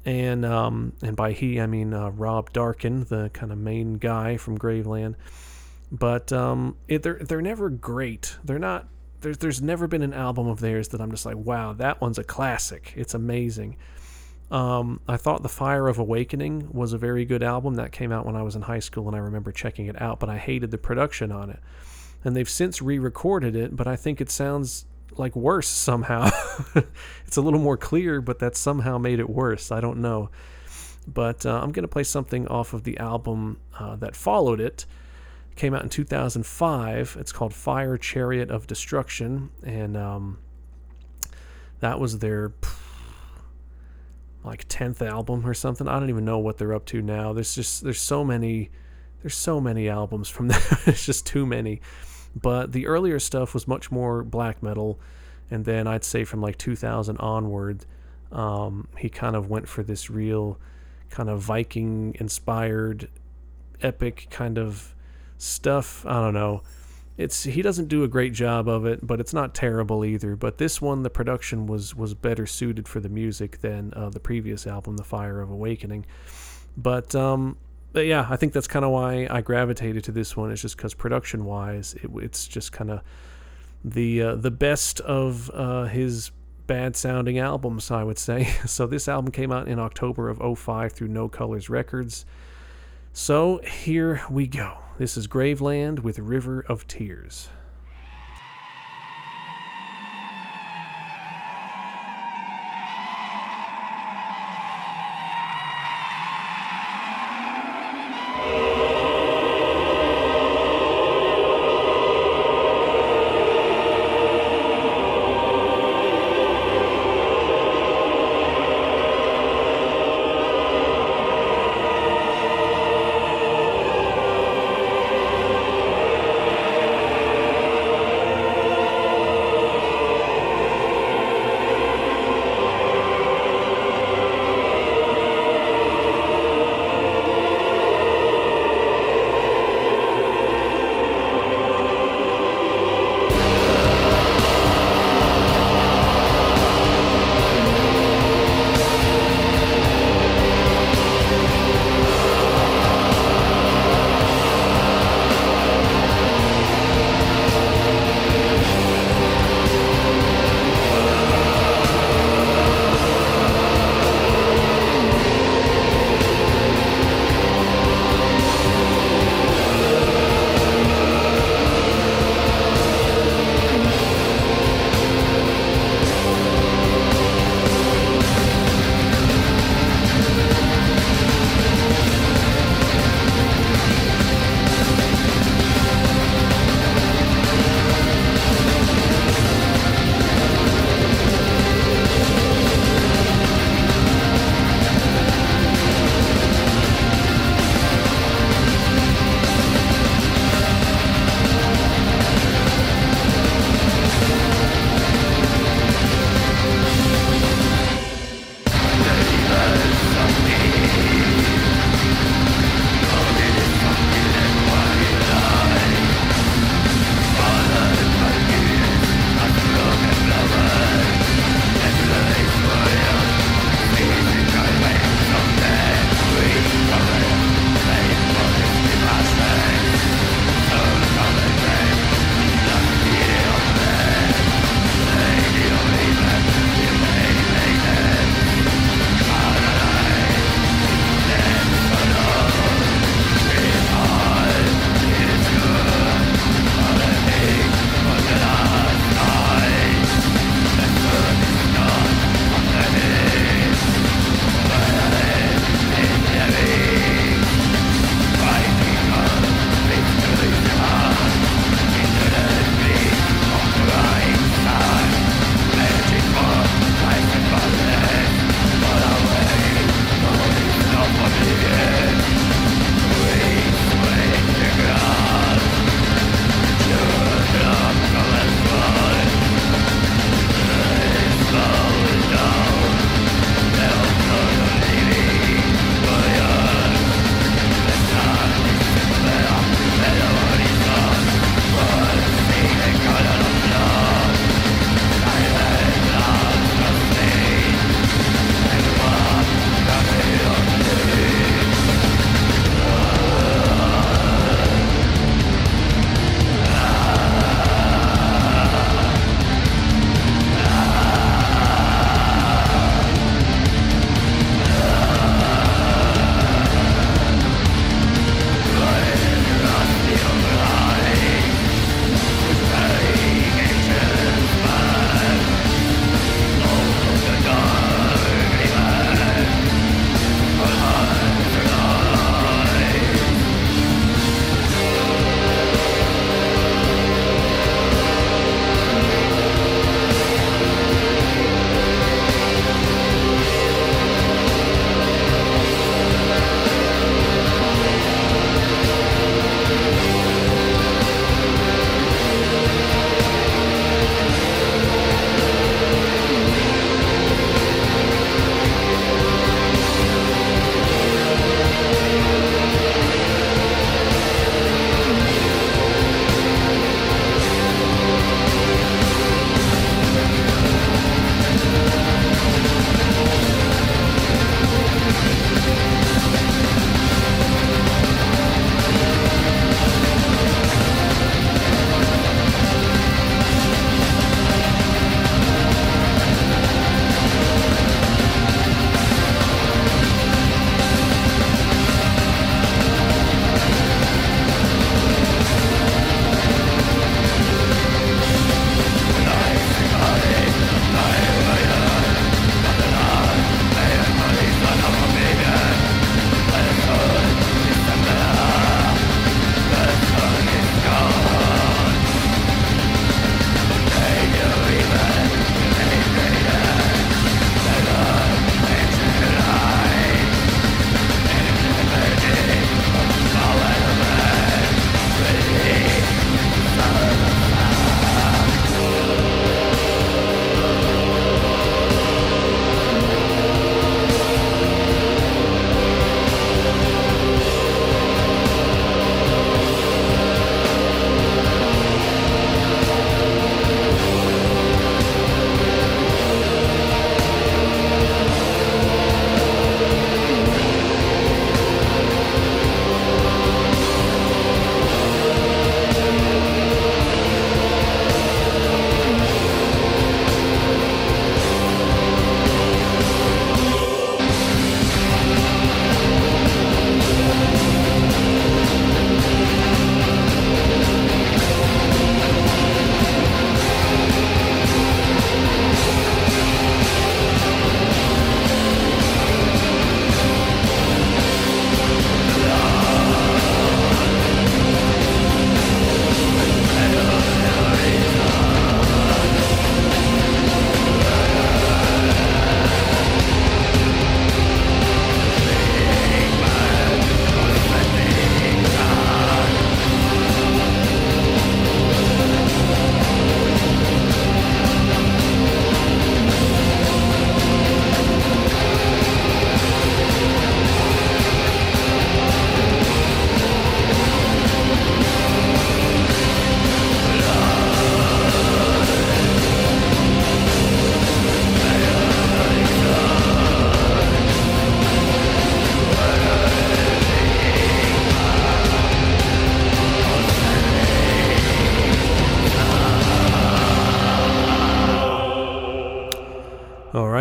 and um, and by he I mean uh, Rob Darken, the kind of main guy from Graveland. But um, it, they're they're never great. They're not. There's there's never been an album of theirs that I'm just like, wow, that one's a classic. It's amazing. Um, I thought The Fire of Awakening was a very good album. That came out when I was in high school, and I remember checking it out, but I hated the production on it. And they've since re recorded it, but I think it sounds like worse somehow. it's a little more clear, but that somehow made it worse. I don't know. But uh, I'm going to play something off of the album uh, that followed it. it. Came out in 2005. It's called Fire Chariot of Destruction, and um, that was their like 10th album or something. I don't even know what they're up to now. There's just there's so many there's so many albums from them. it's just too many. But the earlier stuff was much more black metal and then I'd say from like 2000 onward um, he kind of went for this real kind of Viking inspired epic kind of stuff. I don't know it's he doesn't do a great job of it, but it's not terrible either. But this one, the production was was better suited for the music than uh, the previous album, The Fire of Awakening. But um, but yeah, I think that's kind of why I gravitated to this one. It's just because production wise, it, it's just kind of the uh, the best of uh, his bad sounding albums, I would say. So this album came out in October of 05 through No Colors Records. So here we go. This is Graveland with River of Tears.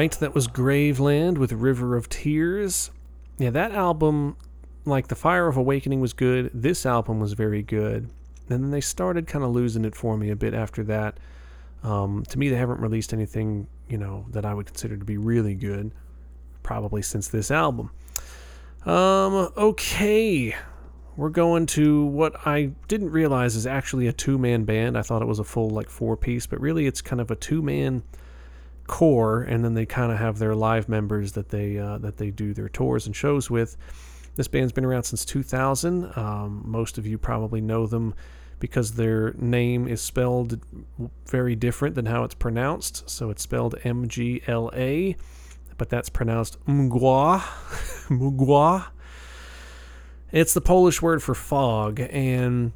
Right, that was Graveland with River of Tears. Yeah, that album, like The Fire of Awakening was good. This album was very good. And then they started kind of losing it for me a bit after that. Um, to me, they haven't released anything, you know, that I would consider to be really good, probably since this album. Um, okay. We're going to what I didn't realize is actually a two man band. I thought it was a full, like, four piece, but really it's kind of a two man core, and then they kind of have their live members that they uh, that they do their tours and shows with. This band's been around since 2000. Um, most of you probably know them because their name is spelled very different than how it's pronounced. So it's spelled M G L A, but that's pronounced Mgła. Mgła. It's the Polish word for fog, and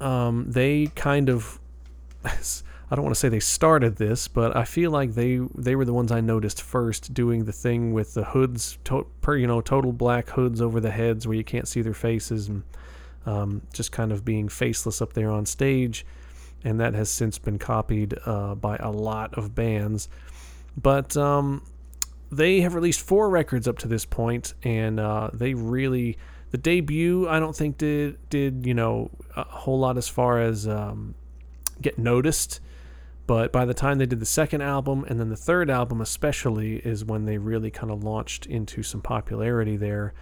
um, they kind of. I don't want to say they started this, but I feel like they they were the ones I noticed first doing the thing with the hoods, to, per you know, total black hoods over the heads where you can't see their faces and um, just kind of being faceless up there on stage. And that has since been copied uh, by a lot of bands. But um, they have released four records up to this point, and uh, they really the debut I don't think did did you know a whole lot as far as um, get noticed but by the time they did the second album and then the third album, especially, is when they really kind of launched into some popularity there.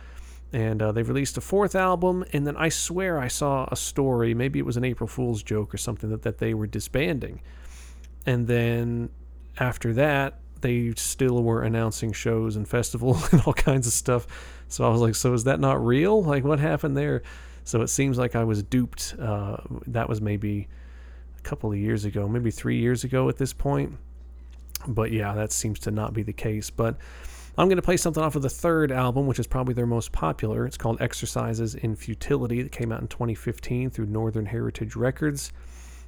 And uh, they've released a fourth album, and then I swear I saw a story, maybe it was an April Fool's joke or something, that, that they were disbanding. And then after that, they still were announcing shows and festivals and all kinds of stuff. So I was like, so is that not real? Like, what happened there? So it seems like I was duped. Uh, that was maybe a couple of years ago, maybe three years ago at this point. But yeah, that seems to not be the case. But I'm going to play something off of the third album, which is probably their most popular. It's called Exercises in Futility, that came out in 2015 through Northern Heritage Records.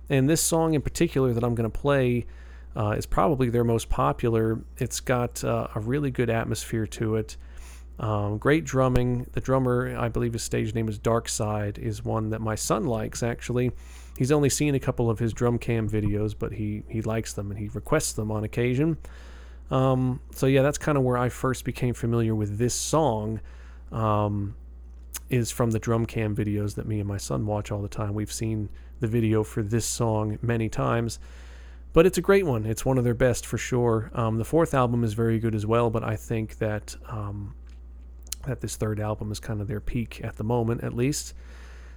And this song in particular that I'm going to play uh, is probably their most popular. It's got uh, a really good atmosphere to it. Um, great drumming. The drummer, I believe his stage name is Darkside, is one that my son likes actually. He's only seen a couple of his drum cam videos, but he, he likes them and he requests them on occasion. Um, so yeah, that's kind of where I first became familiar with this song. Um, is from the drum cam videos that me and my son watch all the time. We've seen the video for this song many times, but it's a great one. It's one of their best for sure. Um, the fourth album is very good as well, but I think that um, that this third album is kind of their peak at the moment, at least.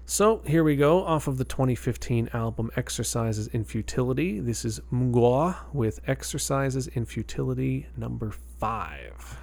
So here we go, off of the 2015 album Exercises in Futility. This is Mgła with Exercises in Futility number five.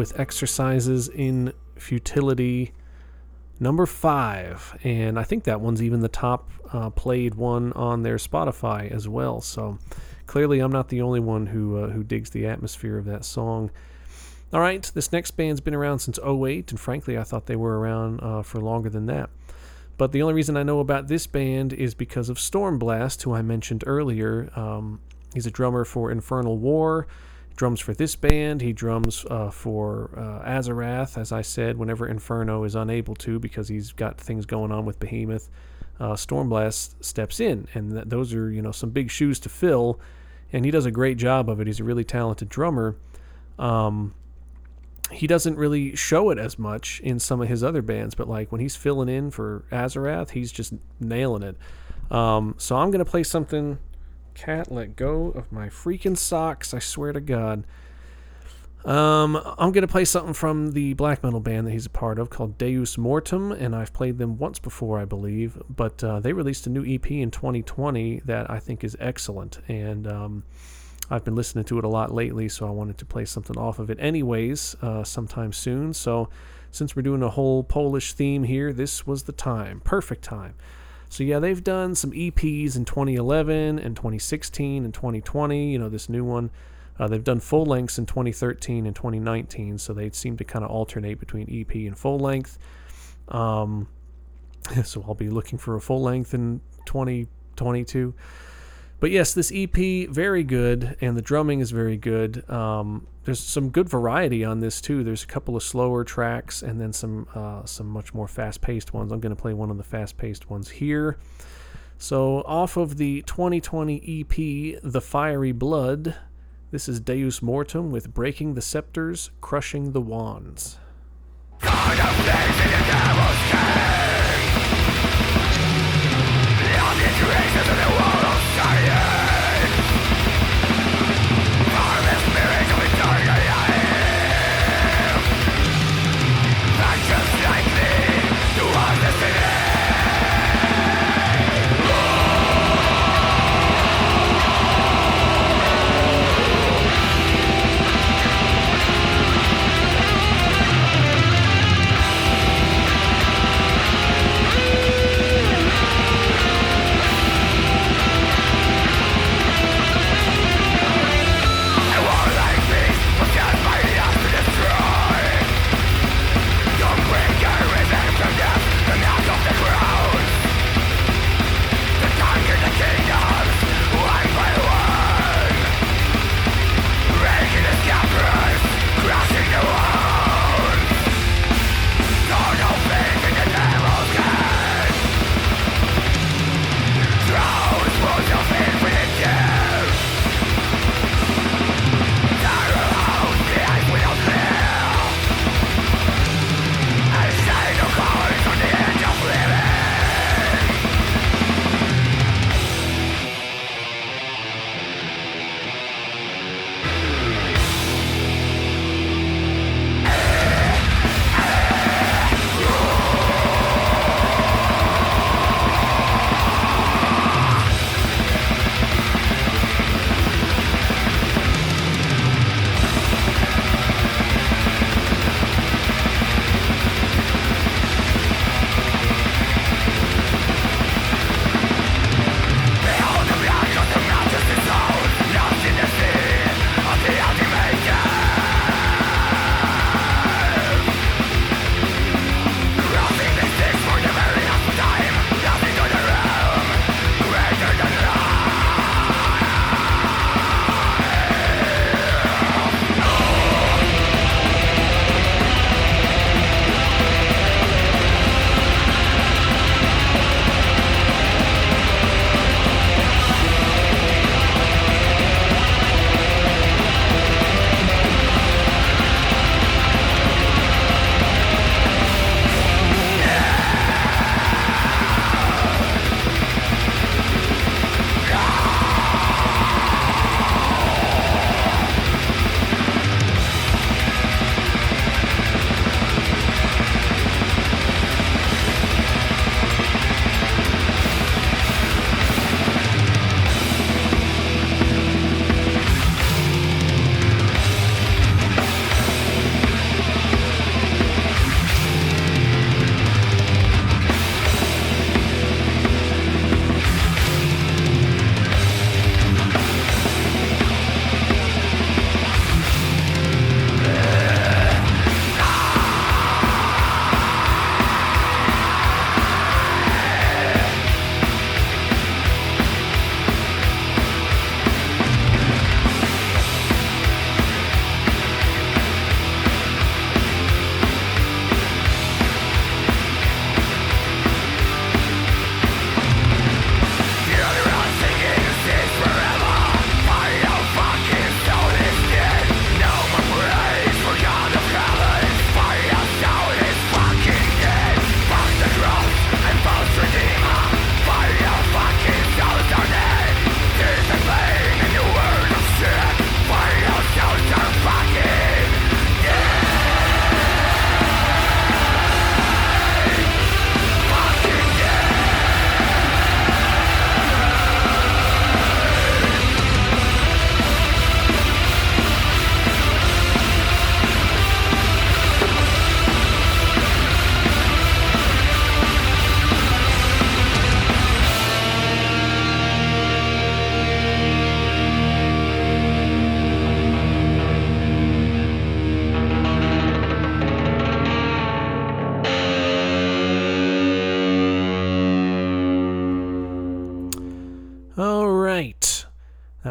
With Exercises in Futility number five. And I think that one's even the top uh, played one on their Spotify as well. So clearly, I'm not the only one who, uh, who digs the atmosphere of that song. All right, this next band's been around since 08, and frankly, I thought they were around uh, for longer than that. But the only reason I know about this band is because of Stormblast, who I mentioned earlier. Um, he's a drummer for Infernal War drums for this band. He drums uh, for uh, as I said, whenever Inferno is unable to because he's got things going on with Behemoth. Uh, Stormblast steps in, and th- those are you know some big shoes to fill, and he does a great job of it. He's a really talented drummer. Um, he doesn't really show it as much in some of his other bands, but like when he's filling in for Azarath, he's just nailing it. Um, so I'm gonna play something cat let go of my freaking socks. I swear to God. Um, I'm going to play something from the black metal band that he's a part of called Deus Mortem, and I've played them once before, I believe. But uh, they released a new EP in 2020 that I think is excellent, and um, I've been listening to it a lot lately, so I wanted to play something off of it anyways, uh, sometime soon. So, since we're doing a whole Polish theme here, this was the time. Perfect time. So yeah, they've done some EPs in 2011 and 2016 and 2020. You know, this new one. Uh, they've done full lengths in 2013 and 2019, so they seem to kind of alternate between EP and full length. Um, so I'll be looking for a full length in 2022. But yes, this EP very good, and the drumming is very good. Um, there's some good variety on this too. There's a couple of slower tracks, and then some uh, some much more fast-paced ones. I'm going to play one of the fast-paced ones here. So off of the 2020 EP, The Fiery Blood, this is Deus Mortem with Breaking the Scepters, Crushing the Wands. God, yeah!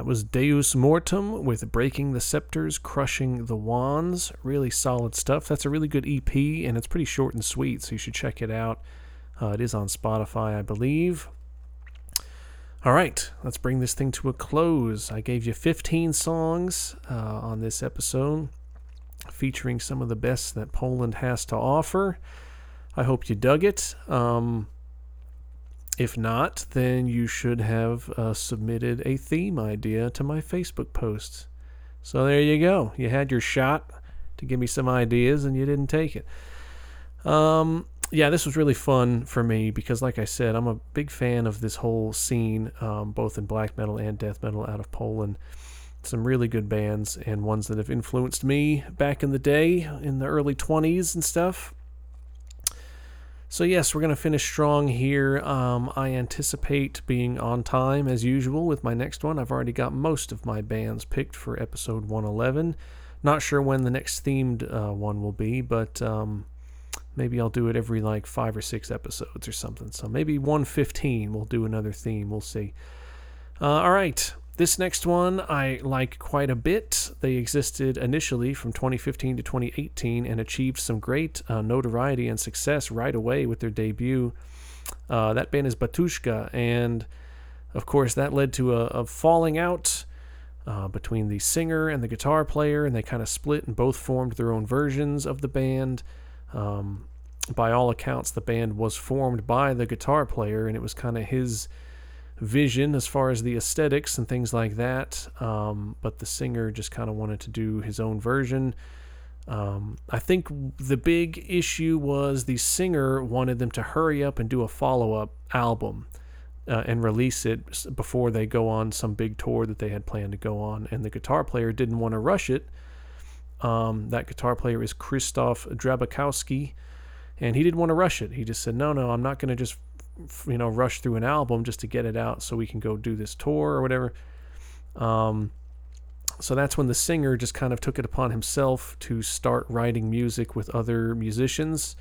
Was Deus Mortem with Breaking the Scepters, Crushing the Wands. Really solid stuff. That's a really good EP, and it's pretty short and sweet, so you should check it out. Uh, it is on Spotify, I believe. All right, let's bring this thing to a close. I gave you 15 songs uh, on this episode featuring some of the best that Poland has to offer. I hope you dug it. Um, if not, then you should have uh, submitted a theme idea to my Facebook post. So there you go. You had your shot to give me some ideas and you didn't take it. Um, yeah, this was really fun for me because, like I said, I'm a big fan of this whole scene, um, both in black metal and death metal out of Poland. Some really good bands and ones that have influenced me back in the day in the early 20s and stuff. So, yes, we're going to finish strong here. Um, I anticipate being on time as usual with my next one. I've already got most of my bands picked for episode 111. Not sure when the next themed uh, one will be, but um, maybe I'll do it every like five or six episodes or something. So, maybe 115 we'll do another theme. We'll see. Uh, all right. This next one I like quite a bit. They existed initially from 2015 to 2018 and achieved some great uh, notoriety and success right away with their debut. Uh, that band is Batushka, and of course, that led to a, a falling out uh, between the singer and the guitar player, and they kind of split and both formed their own versions of the band. Um, by all accounts, the band was formed by the guitar player, and it was kind of his vision as far as the aesthetics and things like that. Um, but the singer just kind of wanted to do his own version. Um, I think the big issue was the singer wanted them to hurry up and do a follow up album uh, and release it before they go on some big tour that they had planned to go on. And the guitar player didn't want to rush it. Um, that guitar player is Krzysztof Drabikowski, and he didn't want to rush it. He just said, "No, no, I'm not going to just you know rush through an album just to get it out so we can go do this tour or whatever. Um, so that's when the singer just kind of took it upon himself to start writing music with other musicians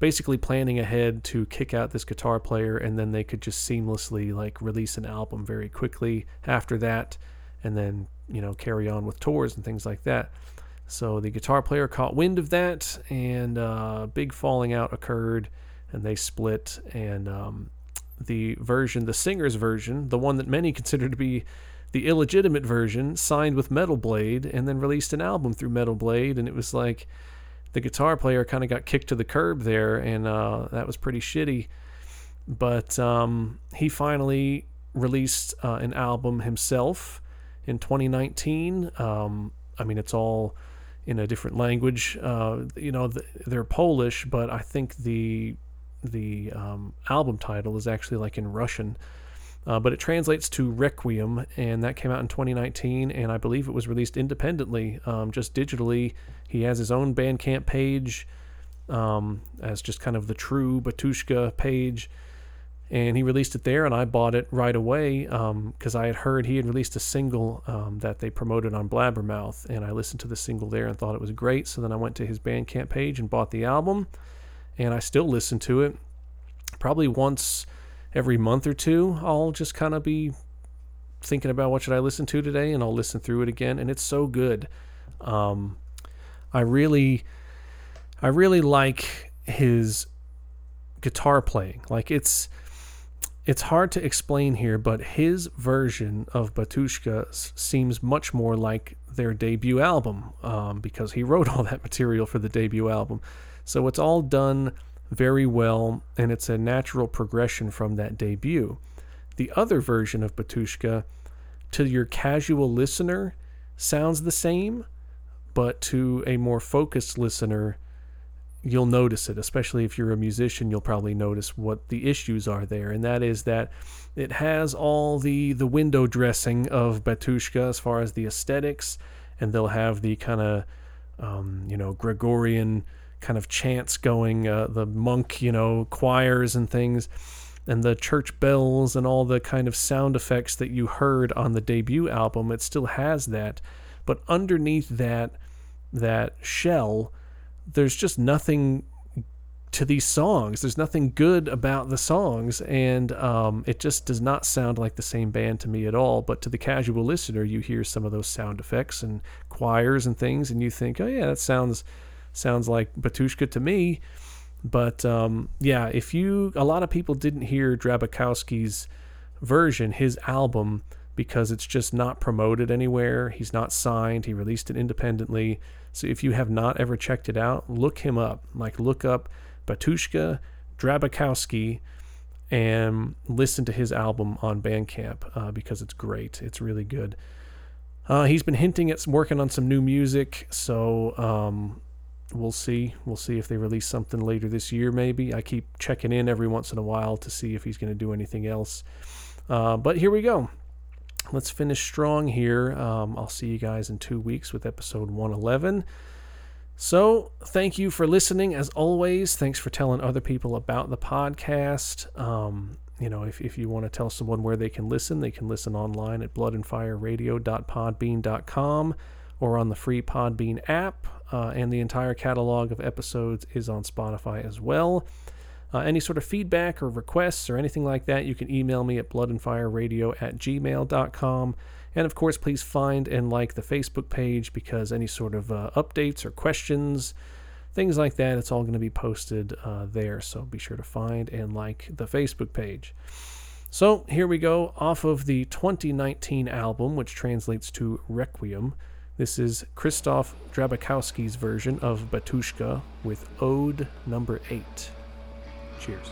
basically planning ahead to kick out this guitar player and then they could just seamlessly like release an album very quickly after that and then you know carry on with tours and things like that. So the guitar player caught wind of that and a uh, big falling out occurred and they split. And um, the version, the singer's version, the one that many consider to be the illegitimate version, signed with Metal Blade and then released an album through Metal Blade. And it was like the guitar player kind of got kicked to the curb there, and uh, that was pretty shitty. But um, he finally released uh, an album himself in 2019. Um, I mean, it's all in a different language. Uh, you know, they're Polish, but I think the the um, album title is actually like in Russian, uh, but it translates to Requiem, and that came out in 2019, and I believe it was released independently, um, just digitally. He has his own Bandcamp page um, as just kind of the true Batushka page, and he released it there, and I bought it right away because um, I had heard he had released a single um, that they promoted on Blabbermouth, and I listened to the single there and thought it was great. So then I went to his Bandcamp page and bought the album and I still listen to it. Probably once every month or two, I'll just kind of be thinking about what should I listen to today, and I'll listen through it again, and it's so good. Um, I really, I really like his guitar playing. Like it's, it's hard to explain here, but his version of Batushka seems much more like their debut album um, because he wrote all that material for the debut album. So it's all done very well, and it's a natural progression from that debut. The other version of Batushka, to your casual listener, sounds the same, but to a more focused listener, you'll notice it, especially if you're a musician, you'll probably notice what the issues are there. And that is that it has all the, the window dressing of Batushka as far as the aesthetics, and they'll have the kind of, um, you know, Gregorian kind of chants going, uh, the monk, you know, choirs and things, and the church bells and all the kind of sound effects that you heard on the debut album. It still has that, but underneath that that shell, there's just nothing to these songs. There's nothing good about the songs, and um, it just does not sound like the same band to me at all. But to the casual listener, you hear some of those sound effects and choirs and things, and you think, oh yeah, that sounds sounds like Batushka to me. But um, yeah, if you a lot of people didn't hear Drabikowski's version, his album, because it's just not promoted anywhere. He's not signed. He released it independently. So if you have not ever checked it out, look him up. Like look up Batushka Drabikowski and listen to his album on Bandcamp uh, because it's great. It's really good. Uh, he's been hinting at working on some new music, so um, we'll see. We'll see if they release something later this year, maybe. I keep checking in every once in a while to see if he's going to do anything else. Uh, but here we go. Let's finish strong here. Um, I'll see you guys in two weeks with episode 111. So, thank you for listening. As always, thanks for telling other people about the podcast. Um, you know, if, if you want to tell someone where they can listen, they can listen online at bloodandfireradio.podbean.com or on the free Podbean app. Uh, and the entire catalog of episodes is on Spotify as well. Uh, any sort of feedback or requests or anything like that, you can email me at bloodandfireradio at gmail.com. And of course, please find and like the Facebook page because any sort of uh, updates or questions, things like that, it's all going to be posted uh, there. So be sure to find and like the Facebook page. So here we go off of the 2019 album, which translates to Requiem. This is Krzysztof Drabikowski's version of Batushka with Ode number 8. Cheers.